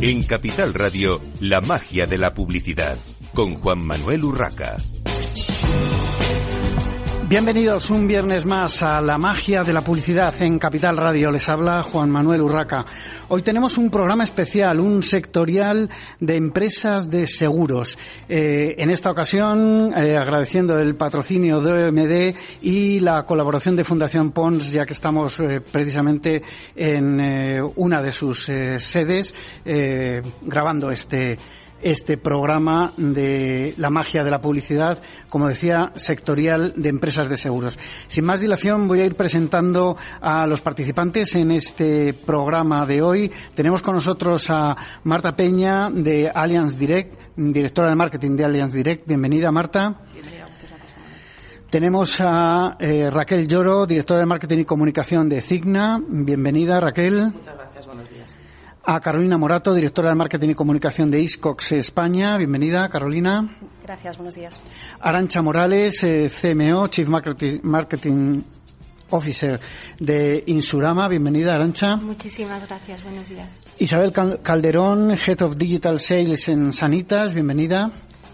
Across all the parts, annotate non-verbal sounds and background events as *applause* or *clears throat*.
En Capital Radio, la magia de la publicidad, con Juan Manuel Urraca. Bienvenidos un viernes más a la magia de la publicidad en Capital Radio. Les habla Juan Manuel Urraca. Hoy tenemos un programa especial, un sectorial de empresas de seguros. Eh, en esta ocasión, eh, agradeciendo el patrocinio de OMD y la colaboración de Fundación Pons, ya que estamos eh, precisamente en una de sus sedes grabando este este programa de la magia de la publicidad, como decía, sectorial de empresas de seguros. Sin más dilación, voy a ir presentando a los participantes en este programa de hoy. Tenemos con nosotros a Marta Peña de Allianz Direct, directora de marketing de Allianz Direct. Bienvenida, Marta. Tenemos a eh, Raquel Lloro, directora de marketing y comunicación de Cigna. Bienvenida, Raquel. Muchas gracias, buenos días a Carolina Morato, directora de Marketing y Comunicación de Iscox España. Bienvenida, Carolina. Gracias, buenos días. Arancha Morales, eh, CMO, Chief Marketing, Officer de Insurama. Bienvenida, Arancha. Muchísimas gracias, buenos días. Isabel Calderón, Head of Digital Sales en Sanitas. Bienvenida.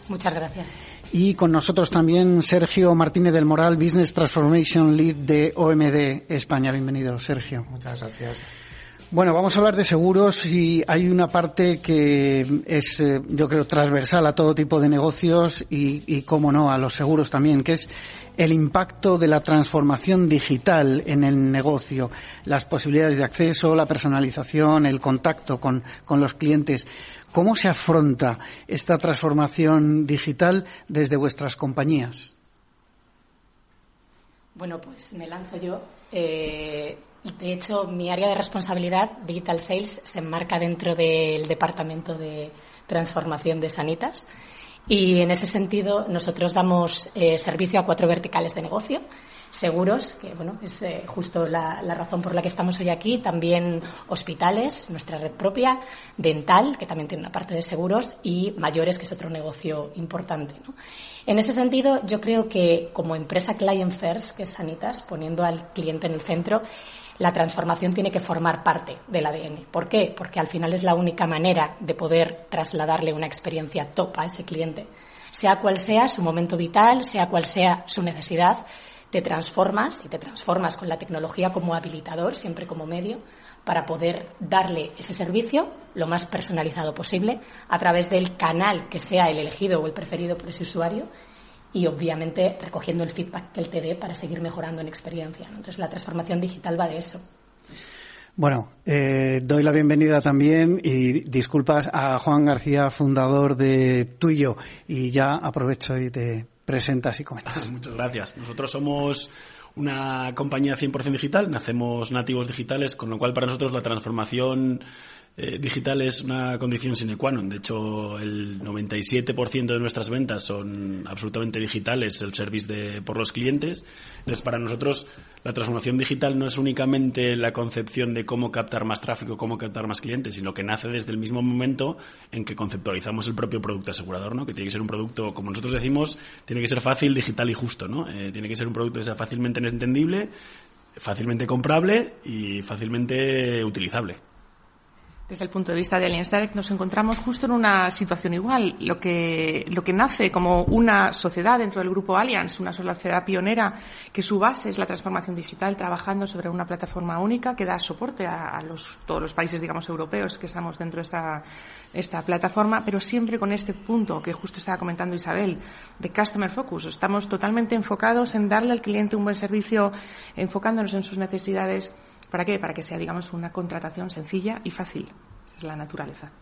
Muchas gracias. Y con nosotros también Sergio Martínez del Moral, Business Transformation Lead de OMD España. Bienvenido, Sergio. Muchas gracias. Bueno, vamos a hablar de seguros y hay una parte que es, eh, yo creo, transversal a todo tipo de negocios y, y, cómo no, a los seguros también, que es el impacto de la transformación digital en el negocio, las posibilidades de acceso, la personalización, el contacto con, con los clientes. ¿Cómo se afronta esta transformación digital desde vuestras compañías? Bueno, pues me lanzo yo. Eh de hecho, mi área de responsabilidad, Digital Sales, se enmarca dentro del Departamento de Transformación de Sanitas. Y en ese sentido, nosotros damos eh, servicio a cuatro verticales de negocio. Seguros, que bueno, es eh, justo la, razón por la que estamos hoy aquí. También hospitales, nuestra red propia. Dental, que también tiene una parte de seguros. Y mayores, que es otro negocio importante. En ese sentido, yo creo que como empresa Client First, que es Sanitas, poniendo al cliente en el centro, la transformación tiene que formar parte del ADN. ¿Por qué? Porque al final es la única manera de poder trasladarle una experiencia top a ese cliente. Sea cual sea su momento vital, sea cual sea su necesidad, te transformas y te transformas con la tecnología como habilitador, siempre como medio, para poder darle ese servicio lo más personalizado posible a través del canal que sea el elegido o el preferido por ese usuario y obviamente recogiendo el feedback que él te dé para seguir mejorando en experiencia. Entonces la transformación digital va de eso. Bueno, eh, doy la bienvenida también y disculpas a Juan García, fundador de Tuyo, y ya aprovecho y te presentas y comentas. *laughs* Muchas gracias. Nosotros somos una compañía 100% digital, nacemos nativos digitales, con lo cual para nosotros la transformación eh, digital es una condición sine qua non. De hecho, el 97% de nuestras ventas son absolutamente digitales, el service de, por los clientes. Entonces, para nosotros, la transformación digital no es únicamente la concepción de cómo captar más tráfico, cómo captar más clientes, sino que nace desde el mismo momento en que conceptualizamos el propio producto asegurador, ¿no? Que tiene que ser un producto, como nosotros decimos, tiene que ser fácil, digital y justo, ¿no? Eh, tiene que ser un producto que sea fácilmente entendible, fácilmente comprable y fácilmente utilizable desde el punto de vista de Allianz Direct nos encontramos justo en una situación igual. Lo que, lo que nace como una sociedad dentro del grupo Allianz, una sociedad pionera que su base es la transformación digital, trabajando sobre una plataforma única que da soporte a, todos los países, digamos, europeos que estamos dentro de esta, esta plataforma, pero siempre con este punto que justo estaba comentando Isabel, de customer focus. Estamos totalmente enfocados en darle al cliente un buen servicio, enfocándonos en sus necesidades ¿Para qué? Para que sea, digamos, una contratación sencilla y fácil. Esa es la naturaleza.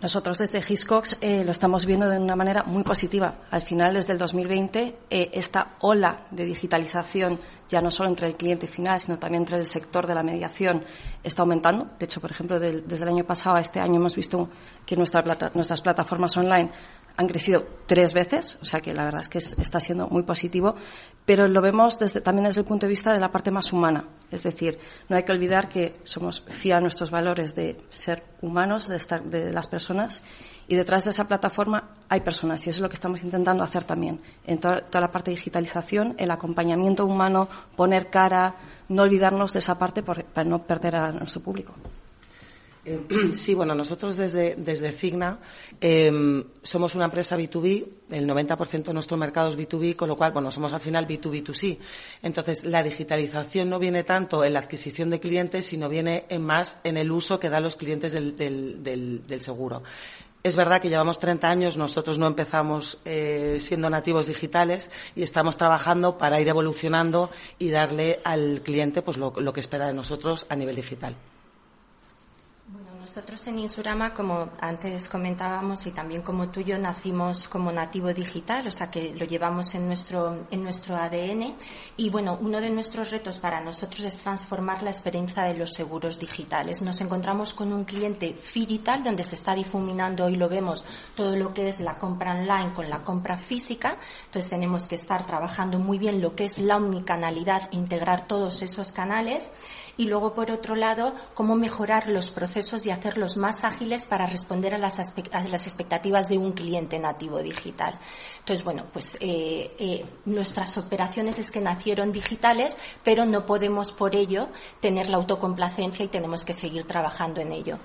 Nosotros desde Hiscox eh, lo estamos viendo de una manera muy positiva. Al final, desde el 2020, eh, esta ola de digitalización, ya no solo entre el cliente final, sino también entre el sector de la mediación, está aumentando. De hecho, por ejemplo, desde el año pasado a este año hemos visto que nuestras plataformas online han crecido tres veces, o sea que la verdad es que está siendo muy positivo, pero lo vemos desde, también desde el punto de vista de la parte más humana. Es decir, no hay que olvidar que somos fieles a nuestros valores de ser humanos, de, estar, de las personas, Y detrás de esa plataforma hay personas y eso es lo que estamos intentando hacer también. En toda, la parte de digitalización, el acompañamiento humano, poner cara, no olvidarnos de esa parte para no perder a nuestro público. Eh, *clears throat* sí, bueno, nosotros desde, desde Cigna em, somos una empresa B2B, el 90% de nuestro mercado es B2B, con lo cual, bueno, somos al final B2B2C. Entonces, la digitalización no viene tanto en la adquisición de clientes, sino viene en más en el uso que dan los clientes del, del, seguro. Es verdad que llevamos 30 años, nosotros no empezamos eh, siendo nativos digitales y estamos trabajando para ir evolucionando y darle al cliente pues lo que espera de nosotros a nivel digital. Nosotros en Insurama, como antes comentábamos y también como tuyo, nacimos como nativo digital, o sea que lo llevamos en nuestro, en nuestro ADN. Y bueno, uno de nuestros retos para nosotros es transformar la experiencia de los seguros digitales. Nos encontramos con un cliente digital donde se está difuminando, hoy lo vemos, todo lo que es la compra online con la compra física. Entonces tenemos que estar trabajando muy bien lo que es la omnicanalidad, integrar todos esos canales y luego, por otro lado, cómo mejorar los procesos y hacerlos más ágiles para responder a las, expectativas de un cliente nativo digital. Entonces, bueno, pues eh, eh, nuestras operaciones es que nacieron digitales, pero no podemos por ello tener la autocomplacencia y tenemos que seguir trabajando en ello.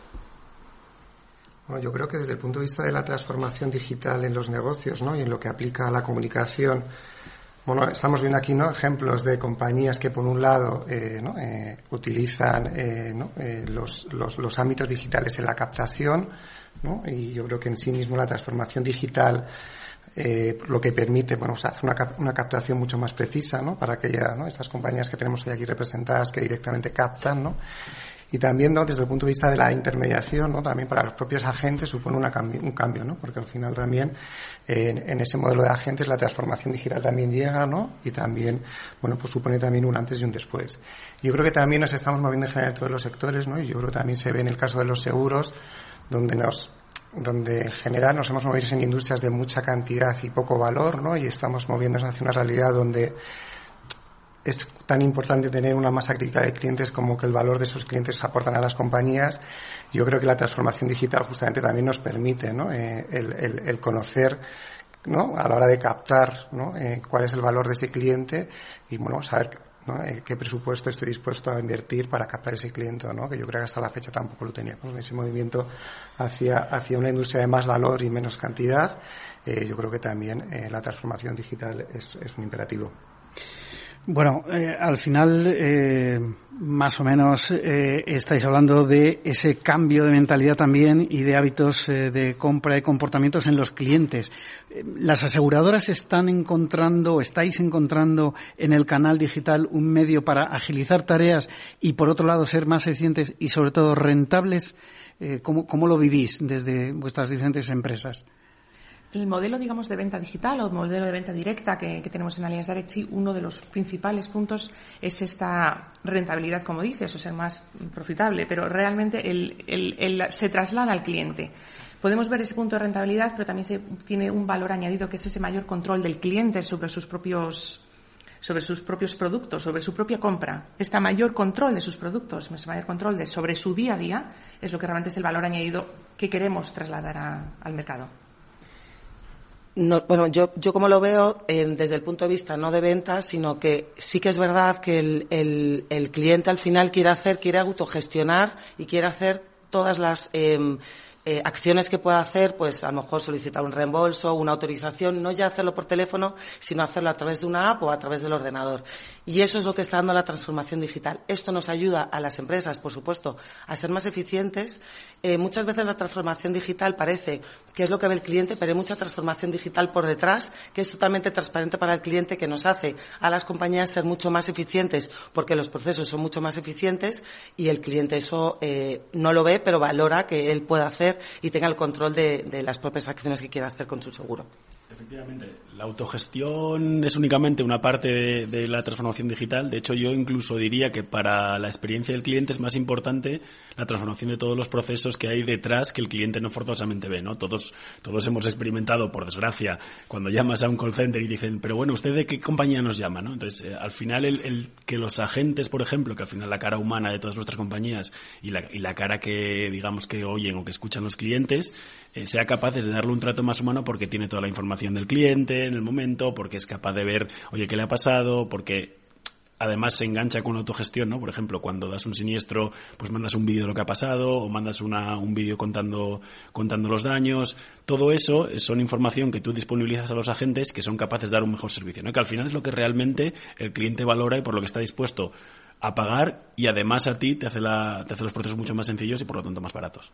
yo creo que desde el punto de vista de la transformación digital en los negocios ¿no? y en lo que aplica a la comunicación, bueno, estamos viendo aquí ¿no? ejemplos de compañías que, por un lado, eh, ¿no? eh, utilizan eh, ¿no? Eh, los, los, los, ámbitos digitales en la captación, ¿no? y yo creo que en sí mismo la transformación digital eh, lo que permite, bueno, hacer una, una, captación mucho más precisa, ¿no? Para aquellas, ¿no? Estas compañías que tenemos hoy aquí representadas que directamente captan, ¿no? Y también, ¿no? desde el punto de vista de la intermediación, ¿no? también para los propios agentes supone una un cambio, ¿no? porque al final también en, ese modelo de agentes la transformación digital también llega ¿no? y también bueno, pues supone también un antes y un después. Yo creo que también nos estamos moviendo en general en todos los sectores ¿no? y yo creo que también se ve en el caso de los seguros donde nos donde en general nos hemos movido en industrias de mucha cantidad y poco valor, ¿no? Y estamos moviéndonos hacia una realidad donde es tan importante tener una masa crítica de clientes como que el valor de esos clientes aportan a las compañías. Yo creo que la transformación digital justamente también nos permite ¿no? Eh, el, conocer ¿no? a la hora de captar ¿no? Eh, cuál es el valor de ese cliente y bueno, saber ¿no? Eh, qué presupuesto estoy dispuesto a invertir para captar ese cliente, ¿no? que yo creo que hasta la fecha tampoco lo teníamos. Ese movimiento hacia, hacia una industria de más valor y menos cantidad, yo creo que también la transformación digital es, es un imperativo. Bueno, eh, al final, eh, más o menos, eh, estáis hablando de ese cambio de mentalidad también y de hábitos de compra y comportamientos en los clientes. ¿Las aseguradoras están encontrando, estáis encontrando en el canal digital un medio para agilizar tareas y, por otro lado, ser más eficientes y, sobre todo, rentables? ¿cómo, ¿Cómo lo vivís desde vuestras diferentes empresas? El modelo, digamos, de venta digital o modelo de venta directa que, tenemos en Allianz Direct, sí, uno de los principales puntos es esta rentabilidad, como dices, o ser más profitable, pero realmente se traslada al cliente. Podemos ver ese punto de rentabilidad, pero también se tiene un valor añadido que es ese mayor control del cliente sobre sus propios sobre sus propios productos, sobre su propia compra. Este mayor control de sus productos, este mayor control de sobre su día a día, es lo que realmente es el valor añadido que queremos trasladar al mercado. No, bueno, yo, yo como lo veo desde el punto de vista no de ventas, sino que sí que es verdad que el, el, el cliente al final quiere hacer, quiere autogestionar y quiere hacer todas las eh, eh, acciones que pueda hacer, pues a lo mejor solicitar un reembolso, una autorización, no ya hacerlo por teléfono, sino hacerlo a través de una app o a través del ordenador. Y eso es lo que está dando la transformación digital. Esto nos ayuda a las empresas, por supuesto, a ser más eficientes. Eh, muchas veces la transformación digital parece que es lo que ve el cliente, pero hay mucha transformación digital por detrás, que es totalmente transparente para el cliente, que nos hace a las compañías ser mucho más eficientes, porque los procesos son mucho más eficientes y el cliente eso eh, no lo ve, pero valora que él pueda hacer y tenga el control de, las propias acciones que quiera hacer con su seguro. Efectivamente, la autogestión es únicamente una parte de, la transformación digital. De hecho, yo incluso diría que para la experiencia del cliente es más importante la transformación de todos los procesos que hay detrás que el cliente no forzosamente ve, ¿no? Todos, todos hemos experimentado, por desgracia, cuando llamas a un call center y dicen, pero bueno, ¿usted de qué compañía nos llama, no? Entonces, eh, al final, el, el, que los agentes, por ejemplo, que al final la cara humana de todas nuestras compañías y la, y la cara que, digamos, que oyen o que escuchan los clientes, eh, sea capaces de darle un trato más humano porque tiene toda la información del cliente en el momento, porque es capaz de ver, oye, ¿qué le ha pasado? Porque además se engancha con la autogestión, ¿no? Por ejemplo, cuando das un siniestro, pues mandas un vídeo de lo que ha pasado o mandas una, un vídeo contando, contando los daños. Todo eso son información que tú disponibilizas a los agentes que son capaces de dar un mejor servicio, ¿no? Que al final es lo que realmente el cliente valora y por lo que está dispuesto a pagar y además a ti te hace, la, te hace los procesos mucho más sencillos y por lo tanto más baratos.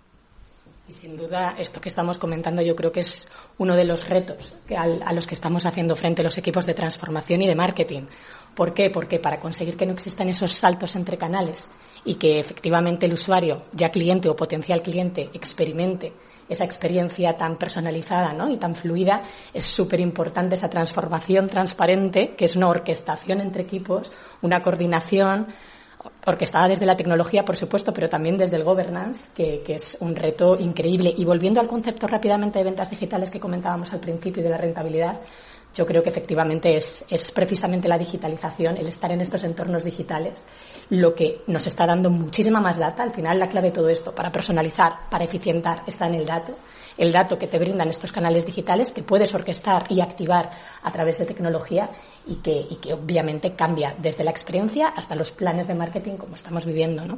Y sin duda, esto que estamos comentando yo creo que es uno de los retos a los que estamos haciendo frente los equipos de transformación y de marketing. ¿Por qué? Porque para conseguir que no existan esos saltos entre canales y que efectivamente el usuario, ya cliente o potencial cliente, experimente esa experiencia tan personalizada ¿no? y tan fluida, es súper importante esa transformación transparente, que es una orquestación entre equipos, una coordinación, orquestada desde la tecnología, por supuesto, pero también desde el governance, que, que, es un reto increíble. Y volviendo al concepto rápidamente de ventas digitales que comentábamos al principio y de la rentabilidad, yo creo que efectivamente es, es, precisamente la digitalización, el estar en estos entornos digitales, lo que nos está dando muchísima más data. Al final, la clave de todo esto, para personalizar, para eficientar, está en el dato. El dato que te brindan estos canales digitales que puedes orquestar y activar a través de tecnología y que, y que obviamente cambia desde la experiencia hasta los planes de marketing como estamos viviendo, ¿no?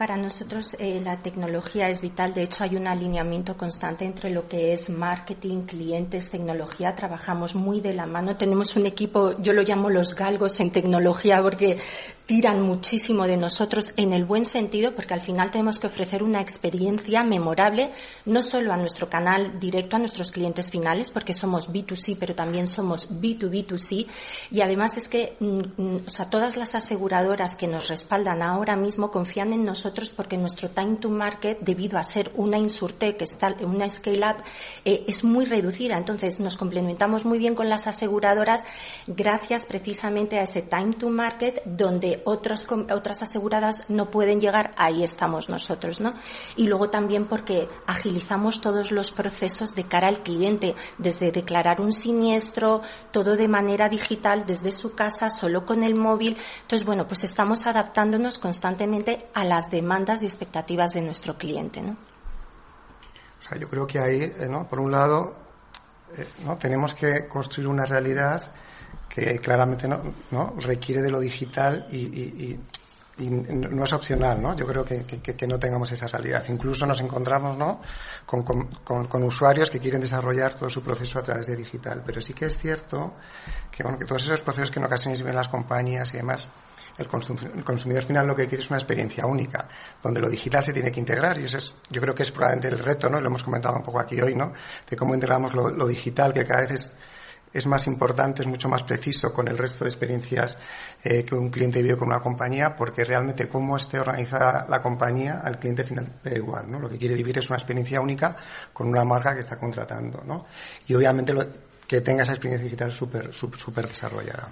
Para nosotros eh, la tecnología es vital. De hecho, hay un alineamiento constante entre lo que es marketing, clientes, tecnología. Trabajamos muy de la mano. Tenemos un equipo, yo lo llamo los galgos en tecnología, porque tiran muchísimo de nosotros en el buen sentido, porque al final tenemos que ofrecer una experiencia memorable, no solo a nuestro canal directo, a nuestros clientes finales, porque somos B2C, pero también somos B2B2C. Y además es que, mm, o sea, todas las aseguradoras que nos respaldan ahora mismo confían en nosotros porque nuestro time to market, debido a ser una insurtech, una scale up, eh, es muy reducida. Entonces nos complementamos muy bien con las aseguradoras gracias precisamente a ese time to market donde otros, otras aseguradas no pueden llegar, ahí estamos nosotros, ¿no? Y luego también porque agilizamos todos los procesos de cara al cliente, desde declarar un siniestro, todo de manera digital, desde su casa, solo con el móvil. Entonces, bueno, pues estamos adaptándonos constantemente a las demandas y expectativas de nuestro cliente, ¿no? O sea, yo creo que ahí, eh, ¿no? Por un lado, eh, ¿no? Tenemos que construir una realidad que claramente no, ¿no? requiere de lo digital y, y, y, no es opcional, ¿no? Yo creo que, que, que, no tengamos esa realidad. Incluso nos encontramos, ¿no? Con, con, con, usuarios que quieren desarrollar todo su proceso a través de digital. Pero sí que es cierto que, bueno, que todos esos procesos que en ocasiones viven las compañías y demás, el, el, consumidor final lo que quiere es una experiencia única, donde lo digital se tiene que integrar y eso es, yo creo que es probablemente el reto, ¿no? Lo hemos comentado un poco aquí hoy, ¿no? De cómo integramos lo, lo digital, que cada vez es es más importante, es mucho más preciso con el resto de experiencias eh, que un cliente vive con una compañía, porque realmente cómo esté organizada la compañía al cliente final da igual, ¿no? Lo que quiere vivir es una experiencia única con una marca que está contratando, ¿no? Y obviamente lo, que tenga esa experiencia digital súper súper desarrollada.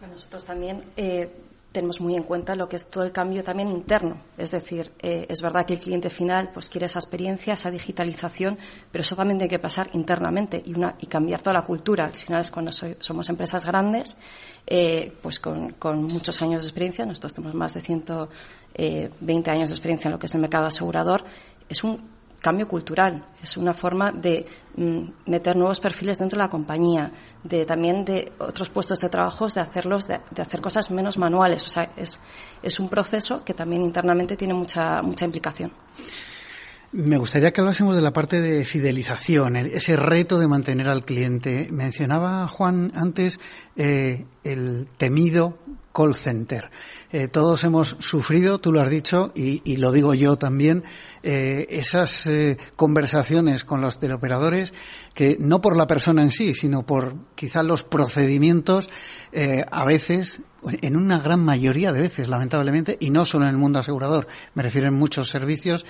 Bueno, nosotros también eh, tenemos muy en cuenta lo que es todo el cambio también interno. Es decir, eh, es verdad que el cliente final pues quiere esa experiencia, esa digitalización, pero eso también tiene que pasar internamente y, una, y cambiar toda la cultura. Al final es cuando somos empresas grandes, eh, pues con, con, muchos años de experiencia, nosotros tenemos más de 120 eh, años de experiencia en lo que es el mercado asegurador, es un cambio cultural, es una forma de mm, meter nuevos perfiles dentro de la compañía, de también de otros puestos de trabajo, de hacerlos, de, de, hacer cosas menos manuales. O sea, es, es un proceso que también internamente tiene mucha, mucha implicación. Me gustaría que hablásemos de la parte de fidelización, ese reto de mantener al cliente. Mencionaba Juan antes eh, el temido call center. Eh, todos hemos sufrido, tú lo has dicho, y, y lo digo yo también, eh, esas eh, conversaciones con los teleoperadores que no por la persona en sí, sino por quizá los procedimientos, eh, a veces, en una gran mayoría de veces, lamentablemente, y no solo en el mundo asegurador, me refiero en muchos servicios,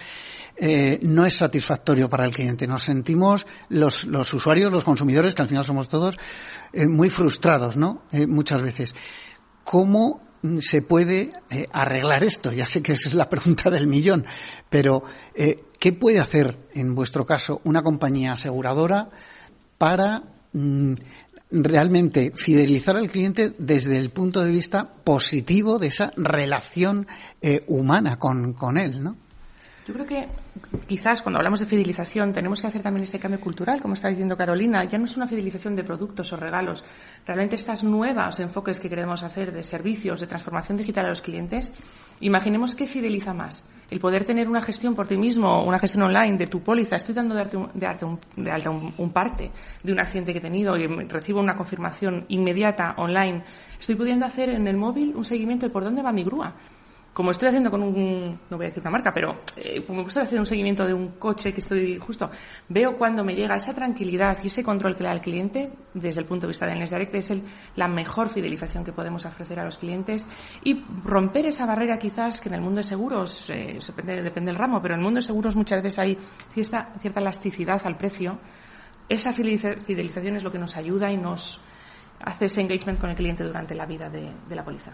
eh, no es satisfactorio para el cliente. Nos sentimos los, los usuarios, los consumidores, que al final somos todos, eh, muy frustrados, ¿no? Eh, muchas veces. ¿cómo se puede eh, arreglar esto? Ya sé que esa es la pregunta del millón, pero ¿qué puede hacer, en vuestro caso, una compañía aseguradora para mm, realmente fidelizar al cliente desde el punto de vista positivo de esa relación humana con, con él, ¿no? Yo creo que quizás cuando hablamos de fidelización tenemos que hacer también este cambio cultural, como está diciendo Carolina. Ya no es una fidelización de productos o regalos. Realmente estas nuevas enfoques que queremos hacer de servicios, de transformación digital a los clientes, imaginemos qué fideliza más. El poder tener una gestión por ti mismo, una gestión online de tu póliza. Estoy dando de, un, de, alta un, parte de un accidente que he tenido y recibo una confirmación inmediata online. Estoy pudiendo hacer en el móvil un seguimiento de por dónde va mi grúa como estoy haciendo con un, no voy a decir una marca, pero eh, como estoy haciendo un seguimiento de un coche que estoy justo, veo cuando me llega esa tranquilidad y ese control que le da al cliente, desde el punto de vista de Nes Direct, es el, la mejor fidelización que podemos ofrecer a los clientes y romper esa barrera quizás que en el mundo de seguros, eh, depende, del ramo, pero en el mundo de seguros muchas veces hay cierta, cierta elasticidad al precio. Esa fidelización es lo que nos ayuda y nos hace ese engagement con el cliente durante la vida de la póliza.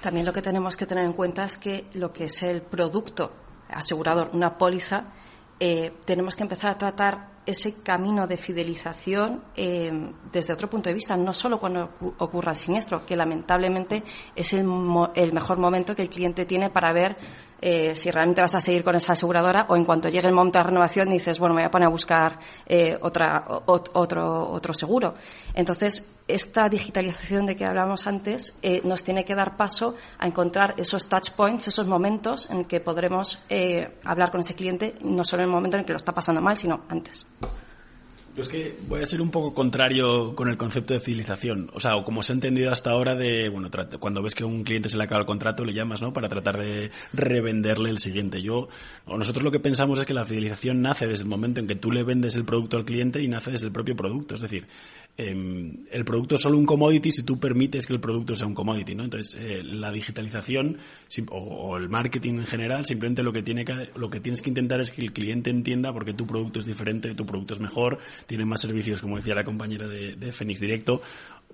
También lo que tenemos que tener en cuenta es que lo que es el producto asegurador, una póliza, eh, tenemos que empezar a tratar ese camino de fidelización eh, desde otro punto de vista, no solo cuando ocurra el siniestro, que lamentablemente es el, el mejor momento que el cliente tiene para ver eh, si realmente vas a seguir con esa aseguradora o en cuanto llegue el momento de renovación dices, bueno, me voy a poner a buscar eh, otra, otro, otro seguro. Entonces, esta digitalización de que hablábamos antes eh, nos tiene que dar paso a encontrar esos touch points, esos momentos en que podremos hablar con ese cliente, no solo en el momento en que lo está pasando mal, sino antes. Yo es que voy a ser un poco contrario con el concepto de civilización. O sea, como se ha entendido hasta ahora de, bueno, cuando ves que a un cliente se le acaba el contrato, le llamas, ¿no? Para tratar de revenderle el siguiente. Yo, o nosotros lo que pensamos es que la fidelización nace desde el momento en que tú le vendes el producto al cliente y nace desde el propio producto. Es decir, Em, el producto es solo un commodity si tú permites que el producto sea un commodity, ¿no? Entonces, eh, la digitalización o, el marketing en general, simplemente lo que, tiene que, lo que tienes que intentar es que el cliente entienda porque tu producto es diferente, tu producto es mejor, tiene más servicios, como decía la compañera de, de Phoenix Directo,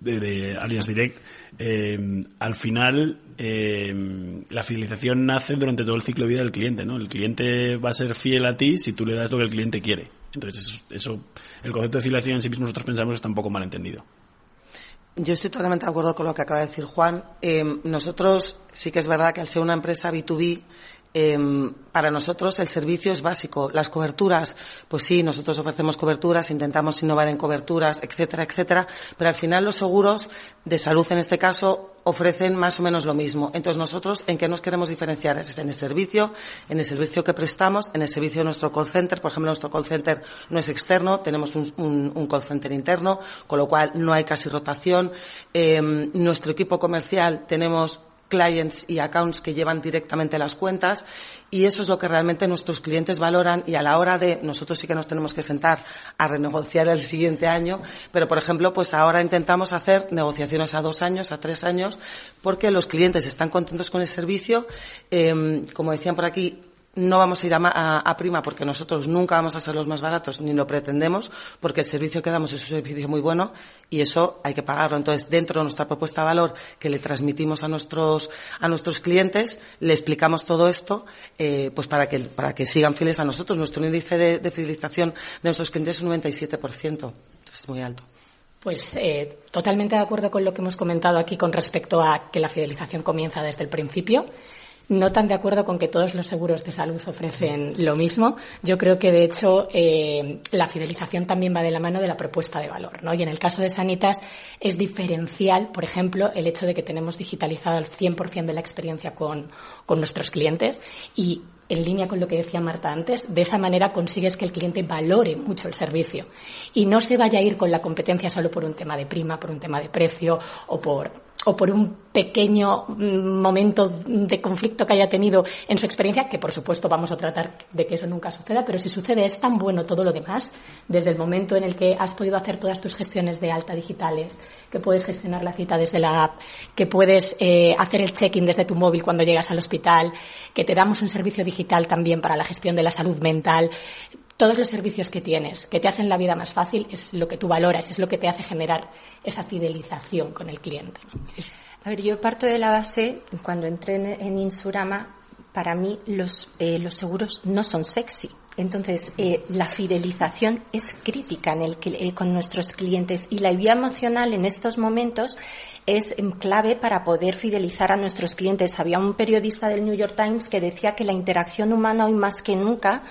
de, de Allianz Direct. Em, al final, em, la fidelización nace durante todo el ciclo de vida del cliente, ¿no? El cliente va a ser fiel a ti si tú le das lo que el cliente quiere. Entonces, eso, el concepto de filiación en sí mismo nosotros pensamos está un poco mal entendido. Yo estoy totalmente de acuerdo con lo que acaba de decir Juan. Eh, nosotros sí que es verdad que al ser una empresa B2B Em, para nosotros el servicio es básico. Las coberturas, pues sí, nosotros ofrecemos coberturas, intentamos innovar en coberturas, etcétera, etcétera, pero al final los seguros de salud en este caso ofrecen más o menos lo mismo. Entonces nosotros en qué nos queremos diferenciar es en el servicio, en el servicio que prestamos, en el servicio de nuestro call center. Por ejemplo, nuestro call center no es externo, tenemos un, un, call center interno, con lo cual no hay casi rotación. Eh, nuestro equipo comercial tenemos clients y accounts que llevan directamente las cuentas y eso es lo que realmente nuestros clientes valoran y a la hora de nosotros sí que nos tenemos que sentar a renegociar el siguiente año, pero por ejemplo, pues ahora intentamos hacer negociaciones a dos años, a tres años, porque los clientes están contentos con el servicio. Eh, como decían por aquí, no vamos a ir a, prima porque nosotros nunca vamos a ser los más baratos ni lo pretendemos porque el servicio que damos es un servicio muy bueno y eso hay que pagarlo. Entonces, dentro de nuestra propuesta de valor que le transmitimos a nuestros, a nuestros clientes, le explicamos todo esto eh, pues para que, para que sigan fieles a nosotros. Nuestro índice de, fidelización de nuestros clientes es un 97%. Es muy alto. Pues eh, totalmente de acuerdo con lo que hemos comentado aquí con respecto a que la fidelización comienza desde el principio. No tan de acuerdo con que todos los seguros de salud ofrecen lo mismo. Yo creo que, de hecho, eh, la fidelización también va de la mano de la propuesta de valor. ¿no? Y en el caso de Sanitas es diferencial, por ejemplo, el hecho de que tenemos digitalizado el 100% de la experiencia con, con nuestros clientes y en línea con lo que decía Marta antes, de esa manera consigues que el cliente valore mucho el servicio y no se vaya a ir con la competencia solo por un tema de prima, por un tema de precio o por o por un pequeño mm, momento de conflicto que haya tenido en su experiencia, que por supuesto vamos a tratar de que eso nunca suceda, pero si sucede es tan bueno todo lo demás, desde el momento en el que has podido hacer todas tus gestiones de alta digitales, que puedes gestionar la cita desde la app, que puedes eh, hacer el check-in desde tu móvil cuando llegas al hospital, que te damos un servicio digital también para la gestión de la salud mental, todos los servicios que tienes, que te hacen la vida más fácil, es lo que tú valoras, es lo que te hace generar esa fidelización con el cliente. A ver, yo parto de la base, cuando entré en, Insurama, para mí los, eh, los seguros no son sexy. Entonces, eh, la fidelización es crítica en el, eh, con nuestros clientes y la vía emocional en estos momentos es clave para poder fidelizar a nuestros clientes. Había un periodista del New York Times que decía que la interacción humana hoy más que nunca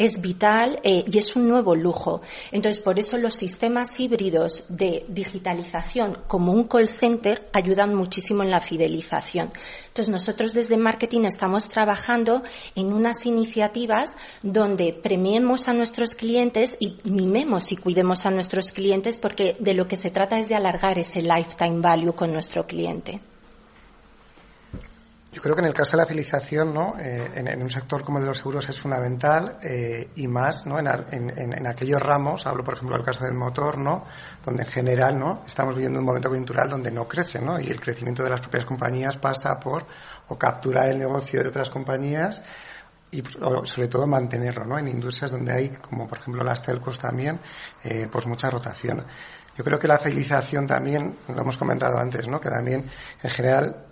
es vital eh, y es un nuevo lujo. Entonces, por eso los sistemas híbridos de digitalización como un call center ayudan muchísimo en la fidelización. Entonces, nosotros desde marketing estamos trabajando en unas iniciativas donde premiemos a nuestros clientes y mimemos y cuidemos a nuestros clientes porque de lo que se trata es de alargar ese lifetime value con nuestro cliente. Yo creo que en el caso de la fidelización, ¿no? Eh, en, un sector como el de los seguros es fundamental eh, y más ¿no? En, en, aquellos ramos, hablo por ejemplo del caso del motor, ¿no? donde en general ¿no? estamos viviendo un momento coyuntural donde no crece ¿no? y el crecimiento de las propias compañías pasa por o capturar el negocio de otras compañías y sobre todo mantenerlo ¿no? en industrias donde hay, como por ejemplo las telcos también, eh, pues mucha rotación. Yo creo que la fidelización también, lo hemos comentado antes, ¿no? que también en general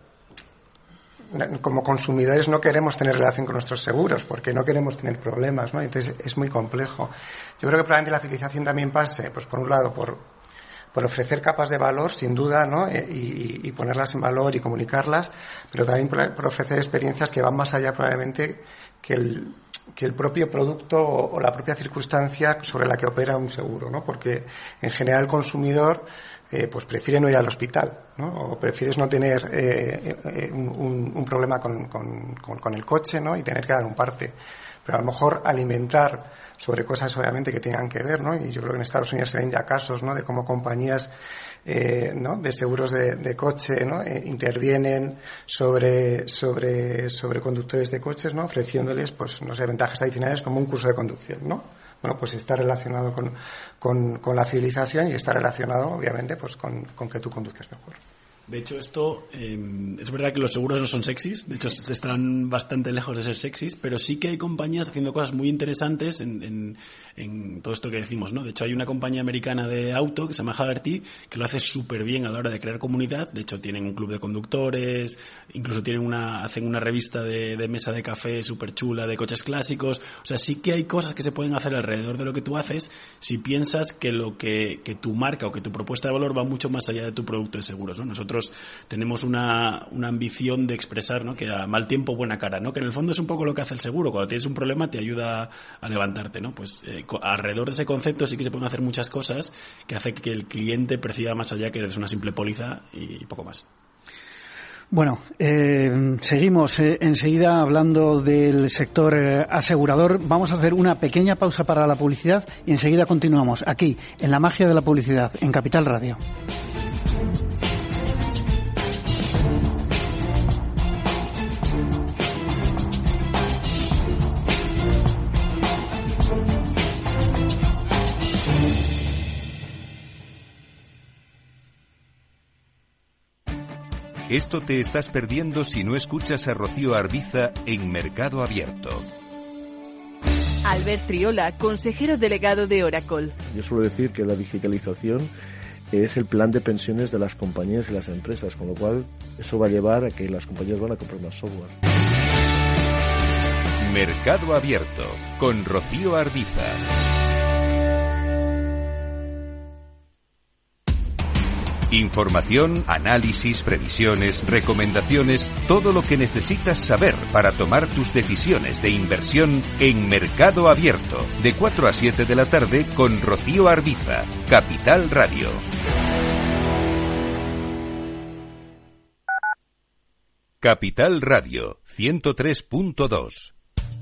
como consumidores no queremos tener relación con nuestros seguros porque no queremos tener problemas, ¿no? Entonces es muy complejo. Yo creo que probablemente la fidelización también pase, pues por un lado, por, por ofrecer capas de valor, sin duda, ¿no? Eh, y, ponerlas en valor y comunicarlas, pero también por, ofrecer experiencias que van más allá probablemente que el, que el propio producto o, o, la propia circunstancia sobre la que opera un seguro, ¿no? Porque en general el consumidor eh, pues prefiere no ir al hospital, ¿no? O prefieres no tener eh, eh, un, problema con, con, el coche, ¿no? Y tener que dar un parte. Pero a lo mejor alimentar sobre cosas obviamente que tengan que ver, ¿no? Y yo creo que en Estados Unidos se ven ya casos, ¿no? De cómo compañías ¿no? de seguros de, coche ¿no? intervienen sobre, sobre, sobre conductores de coches, ¿no? ofreciéndoles pues, no sé, ventajas adicionales como un curso de conducción. ¿no? bueno, pues está relacionado con, con, con la fidelización y está relacionado, obviamente, pues con, con que tú conduzcas mejor. De hecho, esto em, es verdad que los seguros no son sexys, de hecho están bastante lejos de ser sexys, pero sí que hay compañías haciendo cosas muy interesantes en, en, todo esto que decimos, ¿no? De hecho, hay una compañía americana de auto que se llama Hagerty que lo hace súper bien a la hora de crear comunidad. De hecho, tienen un club de conductores, incluso tienen una, hacen una revista de, de mesa de café súper chula de coches clásicos. O sea, sí que hay cosas que se pueden hacer alrededor de lo que tú haces si piensas que lo que, que tu marca o que tu propuesta de valor va mucho más allá de tu producto de seguros, ¿no? Nosotros tenemos una, una ambición de expresar ¿no? que a mal tiempo buena cara, ¿no? que en el fondo es un poco lo que hace el seguro. Cuando tienes un problema te ayuda a levantarte. ¿no? Pues eh, alrededor de ese concepto sí que se pueden hacer muchas cosas que hace que el cliente perciba más allá que eres una simple póliza y poco más. Bueno, eh, seguimos eh, enseguida hablando del sector asegurador. Vamos a hacer una pequeña pausa para la publicidad y enseguida continuamos aquí, en la magia de la publicidad, en Capital Radio. Esto te estás perdiendo si no escuchas a Rocío Arbiza en Mercado Abierto. Albert Triola, consejero delegado de Oracle. Yo suelo decir que la digitalización es el plan de pensiones de las compañías y las empresas, con lo cual eso va a llevar a que las compañías van a comprar más software. Mercado Abierto con Rocío Arbiza. Información, análisis, previsiones, recomendaciones, todo lo que necesitas saber para tomar tus decisiones de inversión en Mercado Abierto, de 4 a 7 de la tarde con Rocío Arbiza, Capital Radio. Capital Radio 103.2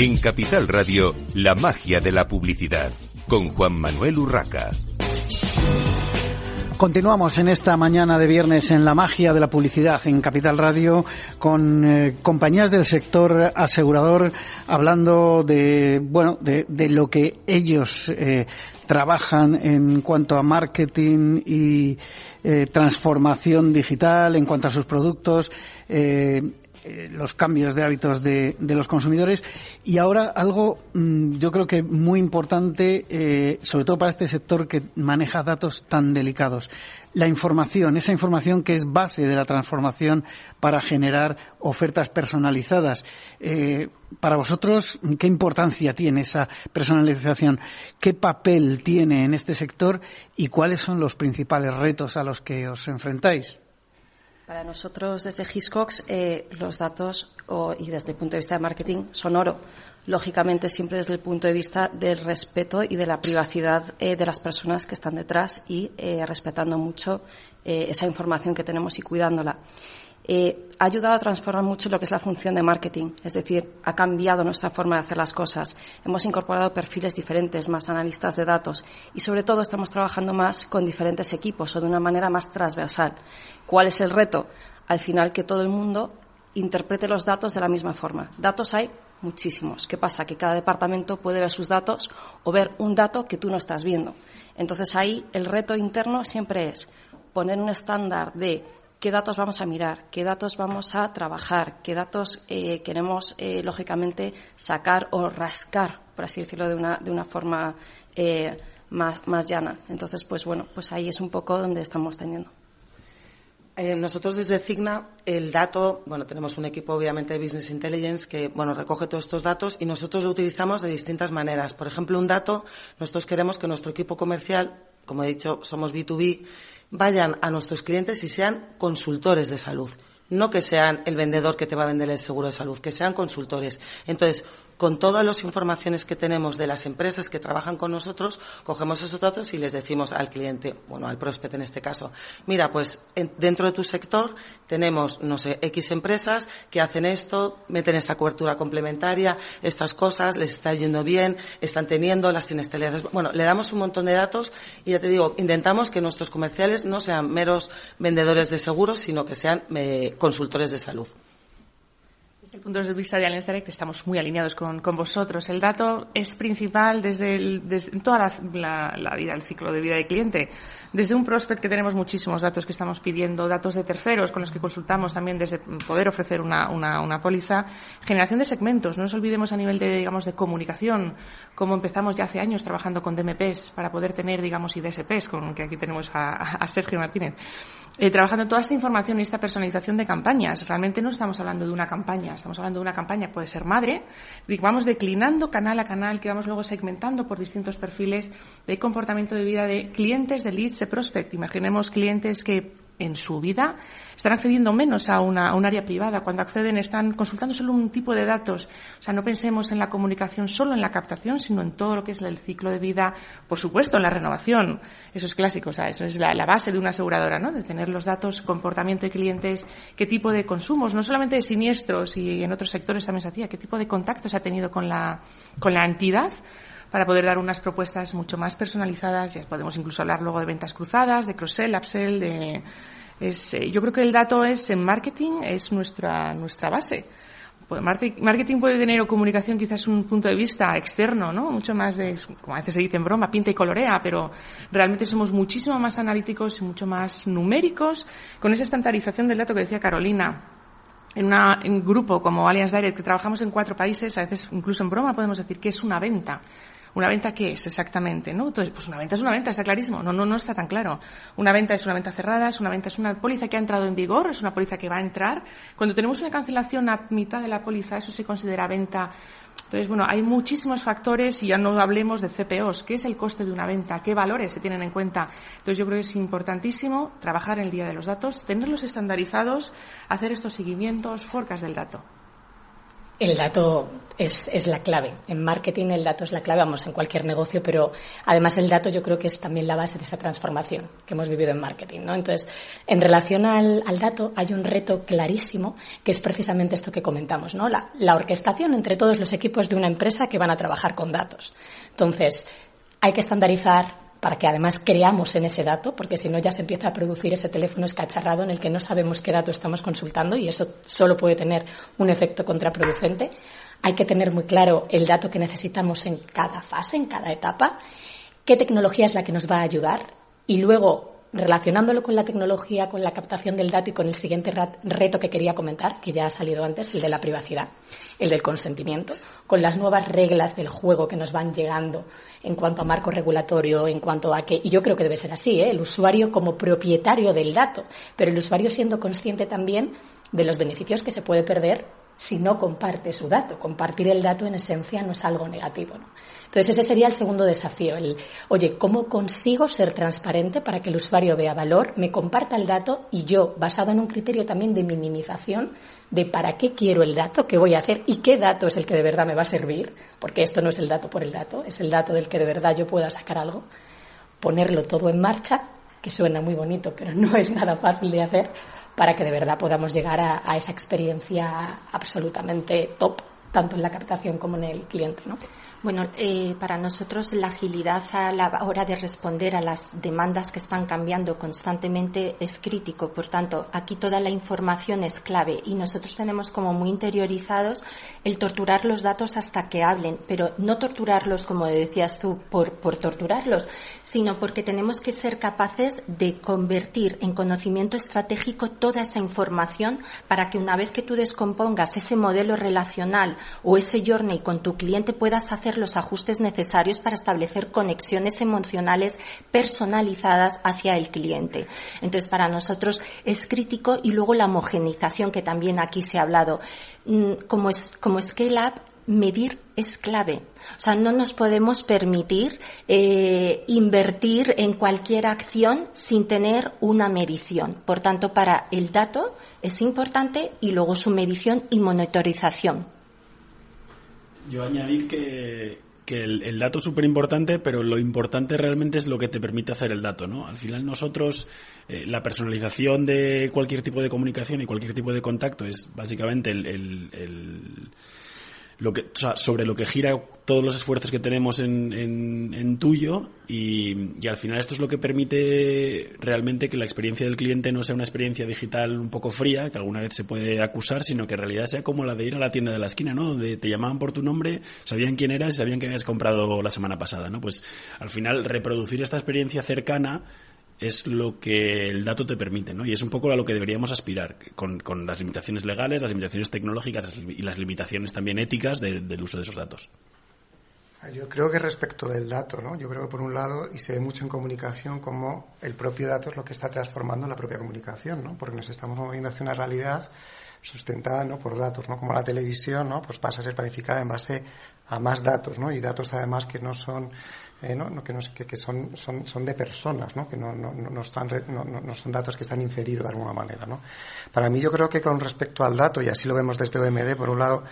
En Capital Radio, la magia de la publicidad, con Juan Manuel Urraca. Continuamos en esta mañana de viernes en la magia de la publicidad en Capital Radio con eh, compañías del sector asegurador hablando de bueno de, lo que ellos eh, trabajan en cuanto a marketing y eh, transformación digital en cuanto a sus productos los cambios de hábitos de, los consumidores. Y ahora algo mm, yo creo que muy importante eh, sobre todo para este sector que maneja datos tan delicados. La información esa información que es base de la transformación para generar ofertas personalizadas. Eh, para vosotros qué importancia tiene esa personalización qué papel tiene en este sector y cuáles son los principales retos a los que os enfrentáis para nosotros, desde Hiscox, eh, los datos y desde el punto de vista de marketing son oro. Lógicamente, siempre desde el punto de vista del respeto y de la privacidad eh, de las personas que están detrás y eh, respetando mucho esa información que tenemos y cuidándola. Eh, ha ayudado a transformar mucho lo que es la función de marketing, es decir, ha cambiado nuestra forma de hacer las cosas. Hemos incorporado perfiles diferentes, más analistas de datos y, sobre todo, estamos trabajando más con diferentes equipos o de una manera más transversal. ¿Cuál es el reto? Al final, que todo el mundo interprete los datos de la misma forma. Datos hay muchísimos. ¿Qué pasa? Que cada departamento puede ver sus datos o ver un dato que tú no estás viendo. Entonces ahí el reto interno siempre es poner un estándar de qué datos vamos a mirar, qué datos vamos a trabajar, qué datos eh, queremos, eh, lógicamente, sacar o rascar, por así decirlo, de una, de una forma eh, más, más llana. Entonces, pues bueno, pues ahí es un poco donde estamos teniendo. nosotros desde Cigna, el dato, bueno, tenemos un equipo obviamente de Business Intelligence que, bueno, recoge todos estos datos y nosotros lo utilizamos de distintas maneras. Por ejemplo, un dato, nosotros queremos que nuestro equipo comercial, como he dicho, somos B2B, vayan a nuestros clientes y sean consultores de salud. No que sean el vendedor que te va a vender el seguro de salud, que sean consultores. Entonces, con todas las informaciones que tenemos de las empresas que trabajan con nosotros, cogemos esos datos y les decimos al cliente, bueno, al prospect en este caso, mira, pues dentro de tu sector tenemos, no sé, X empresas que hacen esto, meten esta cobertura complementaria, estas cosas, les está yendo bien, están teniendo las inestabilidades. Bueno, le damos un montón de datos y ya te digo, intentamos que nuestros comerciales no sean meros vendedores de seguros, sino que sean eh, consultores de salud. El punto de vista de Allianz Direct estamos muy alineados con, vosotros. El dato es principal desde, toda la, vida, el ciclo de vida del cliente. Desde un prospect que tenemos muchísimos datos que estamos pidiendo, datos de terceros con los que consultamos también desde poder ofrecer una, una, póliza. Generación de segmentos. No nos olvidemos a nivel de, digamos, de comunicación, como empezamos ya hace años trabajando con DMPs para poder tener, digamos, IDSPs, con que aquí tenemos a Sergio Martínez eh, trabajando toda esta información y esta personalización de campañas. Realmente no estamos hablando de una campaña, estamos hablando de una campaña puede ser madre, vamos declinando canal a canal, que vamos luego segmentando por distintos perfiles de comportamiento de vida de clientes, de leads, de prospect. Imaginemos clientes que en su vida están accediendo menos a, una, un área privada. Cuando acceden están consultando solo un tipo de datos. O sea, no pensemos en la comunicación solo en la captación, sino en todo lo que es el ciclo de vida, por supuesto, en la renovación. Eso es clásico, o sea, eso es la, base de una aseguradora, ¿no? De tener los datos, comportamiento de clientes, qué tipo de consumos, no solamente de siniestros y en otros sectores también se hacía, qué tipo de contactos ha tenido con la, con la entidad para poder dar unas propuestas mucho más personalizadas. Ya podemos incluso hablar luego de ventas cruzadas, de cross-sell, upsell, de... Es, eh, yo creo que el dato es en marketing, es nuestra, nuestra base pues, marketing puede tener o comunicación quizás un punto de vista externo, ¿no? Mucho más de, como a veces se dice en broma, pinta y colorea, pero realmente somos muchísimo más analíticos y mucho más numéricos con esa estandarización del dato que decía Carolina. En, una, en un grupo como Allianz Direct, que trabajamos en cuatro países, a veces incluso en broma podemos decir que es una venta. ¿Una venta qué es exactamente? ¿no? Entonces, pues una venta es una venta, está clarísimo. No, no, no está tan claro. Una venta es una venta cerrada, es una venta es una póliza que ha entrado en vigor, es una póliza que va a entrar. Cuando tenemos una cancelación a mitad de la póliza, eso se considera venta. Entonces, bueno, hay muchísimos factores y ya no hablemos de CPOs. ¿Qué es el coste de una venta? ¿Qué valores se tienen en cuenta? Entonces, yo creo que es importantísimo trabajar en el día de los datos, tenerlos estandarizados, hacer estos seguimientos, forcas del dato. El dato es, es, la clave. En marketing el dato es la clave, vamos, en cualquier negocio, pero además el dato yo creo que es también la base de esa transformación que hemos vivido en marketing, ¿no? Entonces, en relación al, al dato hay un reto clarísimo que es precisamente esto que comentamos, ¿no? La, la orquestación entre todos los equipos de una empresa que van a trabajar con datos. Entonces, hay que estandarizar para que además creamos en ese dato, porque si no ya se empieza a producir ese teléfono escacharrado en el que no sabemos qué dato estamos consultando y eso solo puede tener un efecto contraproducente. Hay que tener muy claro el dato que necesitamos en cada fase, en cada etapa, qué tecnología es la que nos va a ayudar y luego relacionándolo con la tecnología, con la captación del dato y con el siguiente reto que quería comentar, que ya ha salido antes, el de la privacidad, el del consentimiento, con las nuevas reglas del juego que nos van llegando en cuanto a marco regulatorio, en cuanto a que, y yo creo que debe ser así, ¿eh? el usuario como propietario del dato, pero el usuario siendo consciente también de los beneficios que se puede perder si no comparte su dato. Compartir el dato en esencia no es algo negativo. ¿no? Entonces ese sería el segundo desafío, el, oye, ¿cómo consigo ser transparente para que el usuario vea valor, me comparta el dato y yo, basado en un criterio también de minimización, de para qué quiero el dato, qué voy a hacer y qué dato es el que de verdad me va a servir, porque esto no es el dato por el dato, es el dato del que de verdad yo pueda sacar algo, ponerlo todo en marcha, que suena muy bonito, pero *laughs* no es nada fácil de hacer, para que de verdad podamos llegar a, esa experiencia absolutamente top, tanto en la captación como en el cliente. ¿no? Bueno, eh, para nosotros la agilidad a la hora de responder a las demandas que están cambiando constantemente es crítico. Por tanto, aquí toda la información es clave y nosotros tenemos como muy interiorizados el torturar los datos hasta que hablen, pero no torturarlos, como decías tú, por, por torturarlos, sino porque tenemos que ser capaces de convertir en conocimiento estratégico toda esa información para que una vez que tú descompongas ese modelo relacional o ese journey con tu cliente puedas hacer los ajustes necesarios para establecer conexiones emocionales personalizadas hacia el cliente. Entonces, para nosotros es crítico y luego la homogenización que también aquí se ha hablado. Mm, como, es, como Scale Up, medir es clave. O sea, no nos podemos permitir eh, invertir en cualquier acción sin tener una medición. Por tanto, para el dato es importante y luego su medición y monitorización. Yo añadir que, que el, dato es súper importante, pero lo importante realmente es lo que te permite hacer el dato, ¿no? Al final nosotros, eh, la personalización de cualquier tipo de comunicación y cualquier tipo de contacto es básicamente el lo que, sobre lo que gira todos los esfuerzos que tenemos en, en, tuyo y, y, al final esto es lo que permite realmente que la experiencia del cliente no sea una experiencia digital un poco fría, que alguna vez se puede acusar, sino que en realidad sea como la de ir a la tienda de la esquina, ¿no? Donde te llamaban por tu nombre, sabían quién eras y sabían que habías comprado la semana pasada, ¿no? Pues al final reproducir esta experiencia cercana es lo que el dato te permite, ¿no? Y es un poco a lo que deberíamos aspirar, con, con las limitaciones legales, las limitaciones tecnológicas y las limitaciones también éticas del uso de esos datos. Yo creo que respecto del dato, ¿no? Yo creo que por un lado, y se ve mucho en comunicación, como el propio dato es lo que está transformando la propia comunicación, ¿no? Porque nos estamos moviendo hacia una realidad sustentada, ¿no? Por datos, ¿no? Como la televisión, ¿no? Pues pasa a ser planificada en base a más datos, ¿no? Y datos además que no son eh, ¿no? que, que, que son, son, son, de personas, ¿no? que no, no, no, están, no, no, son datos que están inferidos de alguna manera. ¿no? Para mí yo creo que con respecto al dato, y así lo vemos desde OMD, por un lado,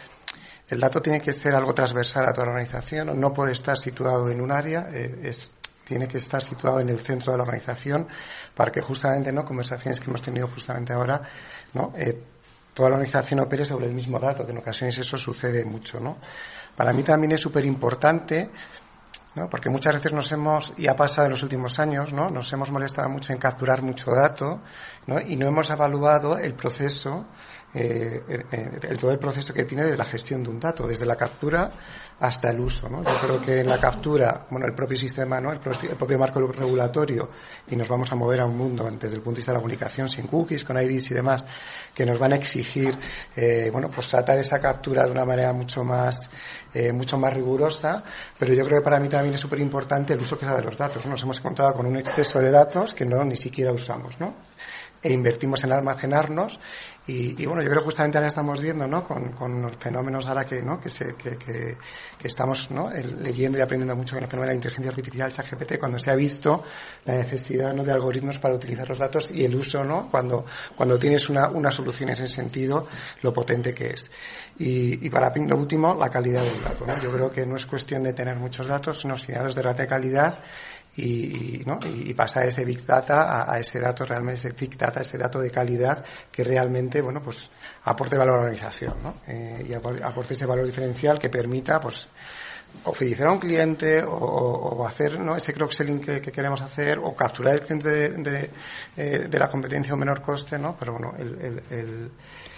el dato tiene que ser algo transversal a toda la organización, no puede estar situado en un área, eh, es, tiene que estar situado en el centro de la organización para que justamente, ¿no? conversaciones que hemos tenido justamente ahora, ¿no? Eh, toda la organización opere sobre el mismo dato, que en ocasiones eso sucede mucho. ¿no? Para mí también es súper importante ¿no? Porque muchas veces nos hemos, y ha pasado en los últimos años, ¿no? Nos hemos molestado mucho en capturar mucho dato, ¿no? Y no hemos evaluado el proceso eh, el, todo el proceso que tiene de la gestión de un dato, desde la captura hasta el uso. ¿no? Yo creo que en la captura, bueno, el propio sistema, ¿no? el, propio, marco regulatorio, y nos vamos a mover a un mundo desde el punto de vista de la comunicación sin cookies, con IDs y demás, que nos van a exigir, eh, bueno, pues tratar esa captura de una manera mucho más, eh, mucho más rigurosa, pero yo creo que para mí también es súper importante el uso que se da de los datos. Nos hemos encontrado con un exceso de datos que no ni siquiera usamos, ¿no? E invertimos en almacenarnos y, bueno, yo creo que justamente ahora estamos viendo, ¿no? Con, con los fenómenos ahora que, ¿no? Que, se, que, que, estamos, ¿no? leyendo y aprendiendo mucho con el fenómeno de la inteligencia artificial, ChatGPT, cuando se ha visto la necesidad, ¿no? De algoritmos para utilizar los datos y el uso, ¿no? Cuando, cuando tienes una, una solución en ese sentido, lo potente que es. Y, y para mí, lo último, la calidad del dato, ¿no? Yo creo que no es cuestión de tener muchos datos, sino si datos de rata calidad y, ¿no? y pasa ese big data a, ese dato realmente ese big data ese dato de calidad que realmente bueno pues aporte valor a la organización ¿no? eh, y aporte ese valor diferencial que permita pues o a un cliente o, hacer ¿no? ese cross-selling que, queremos hacer o capturar el cliente de, de, eh, de, la competencia a un menor coste, ¿no? Pero bueno, el, el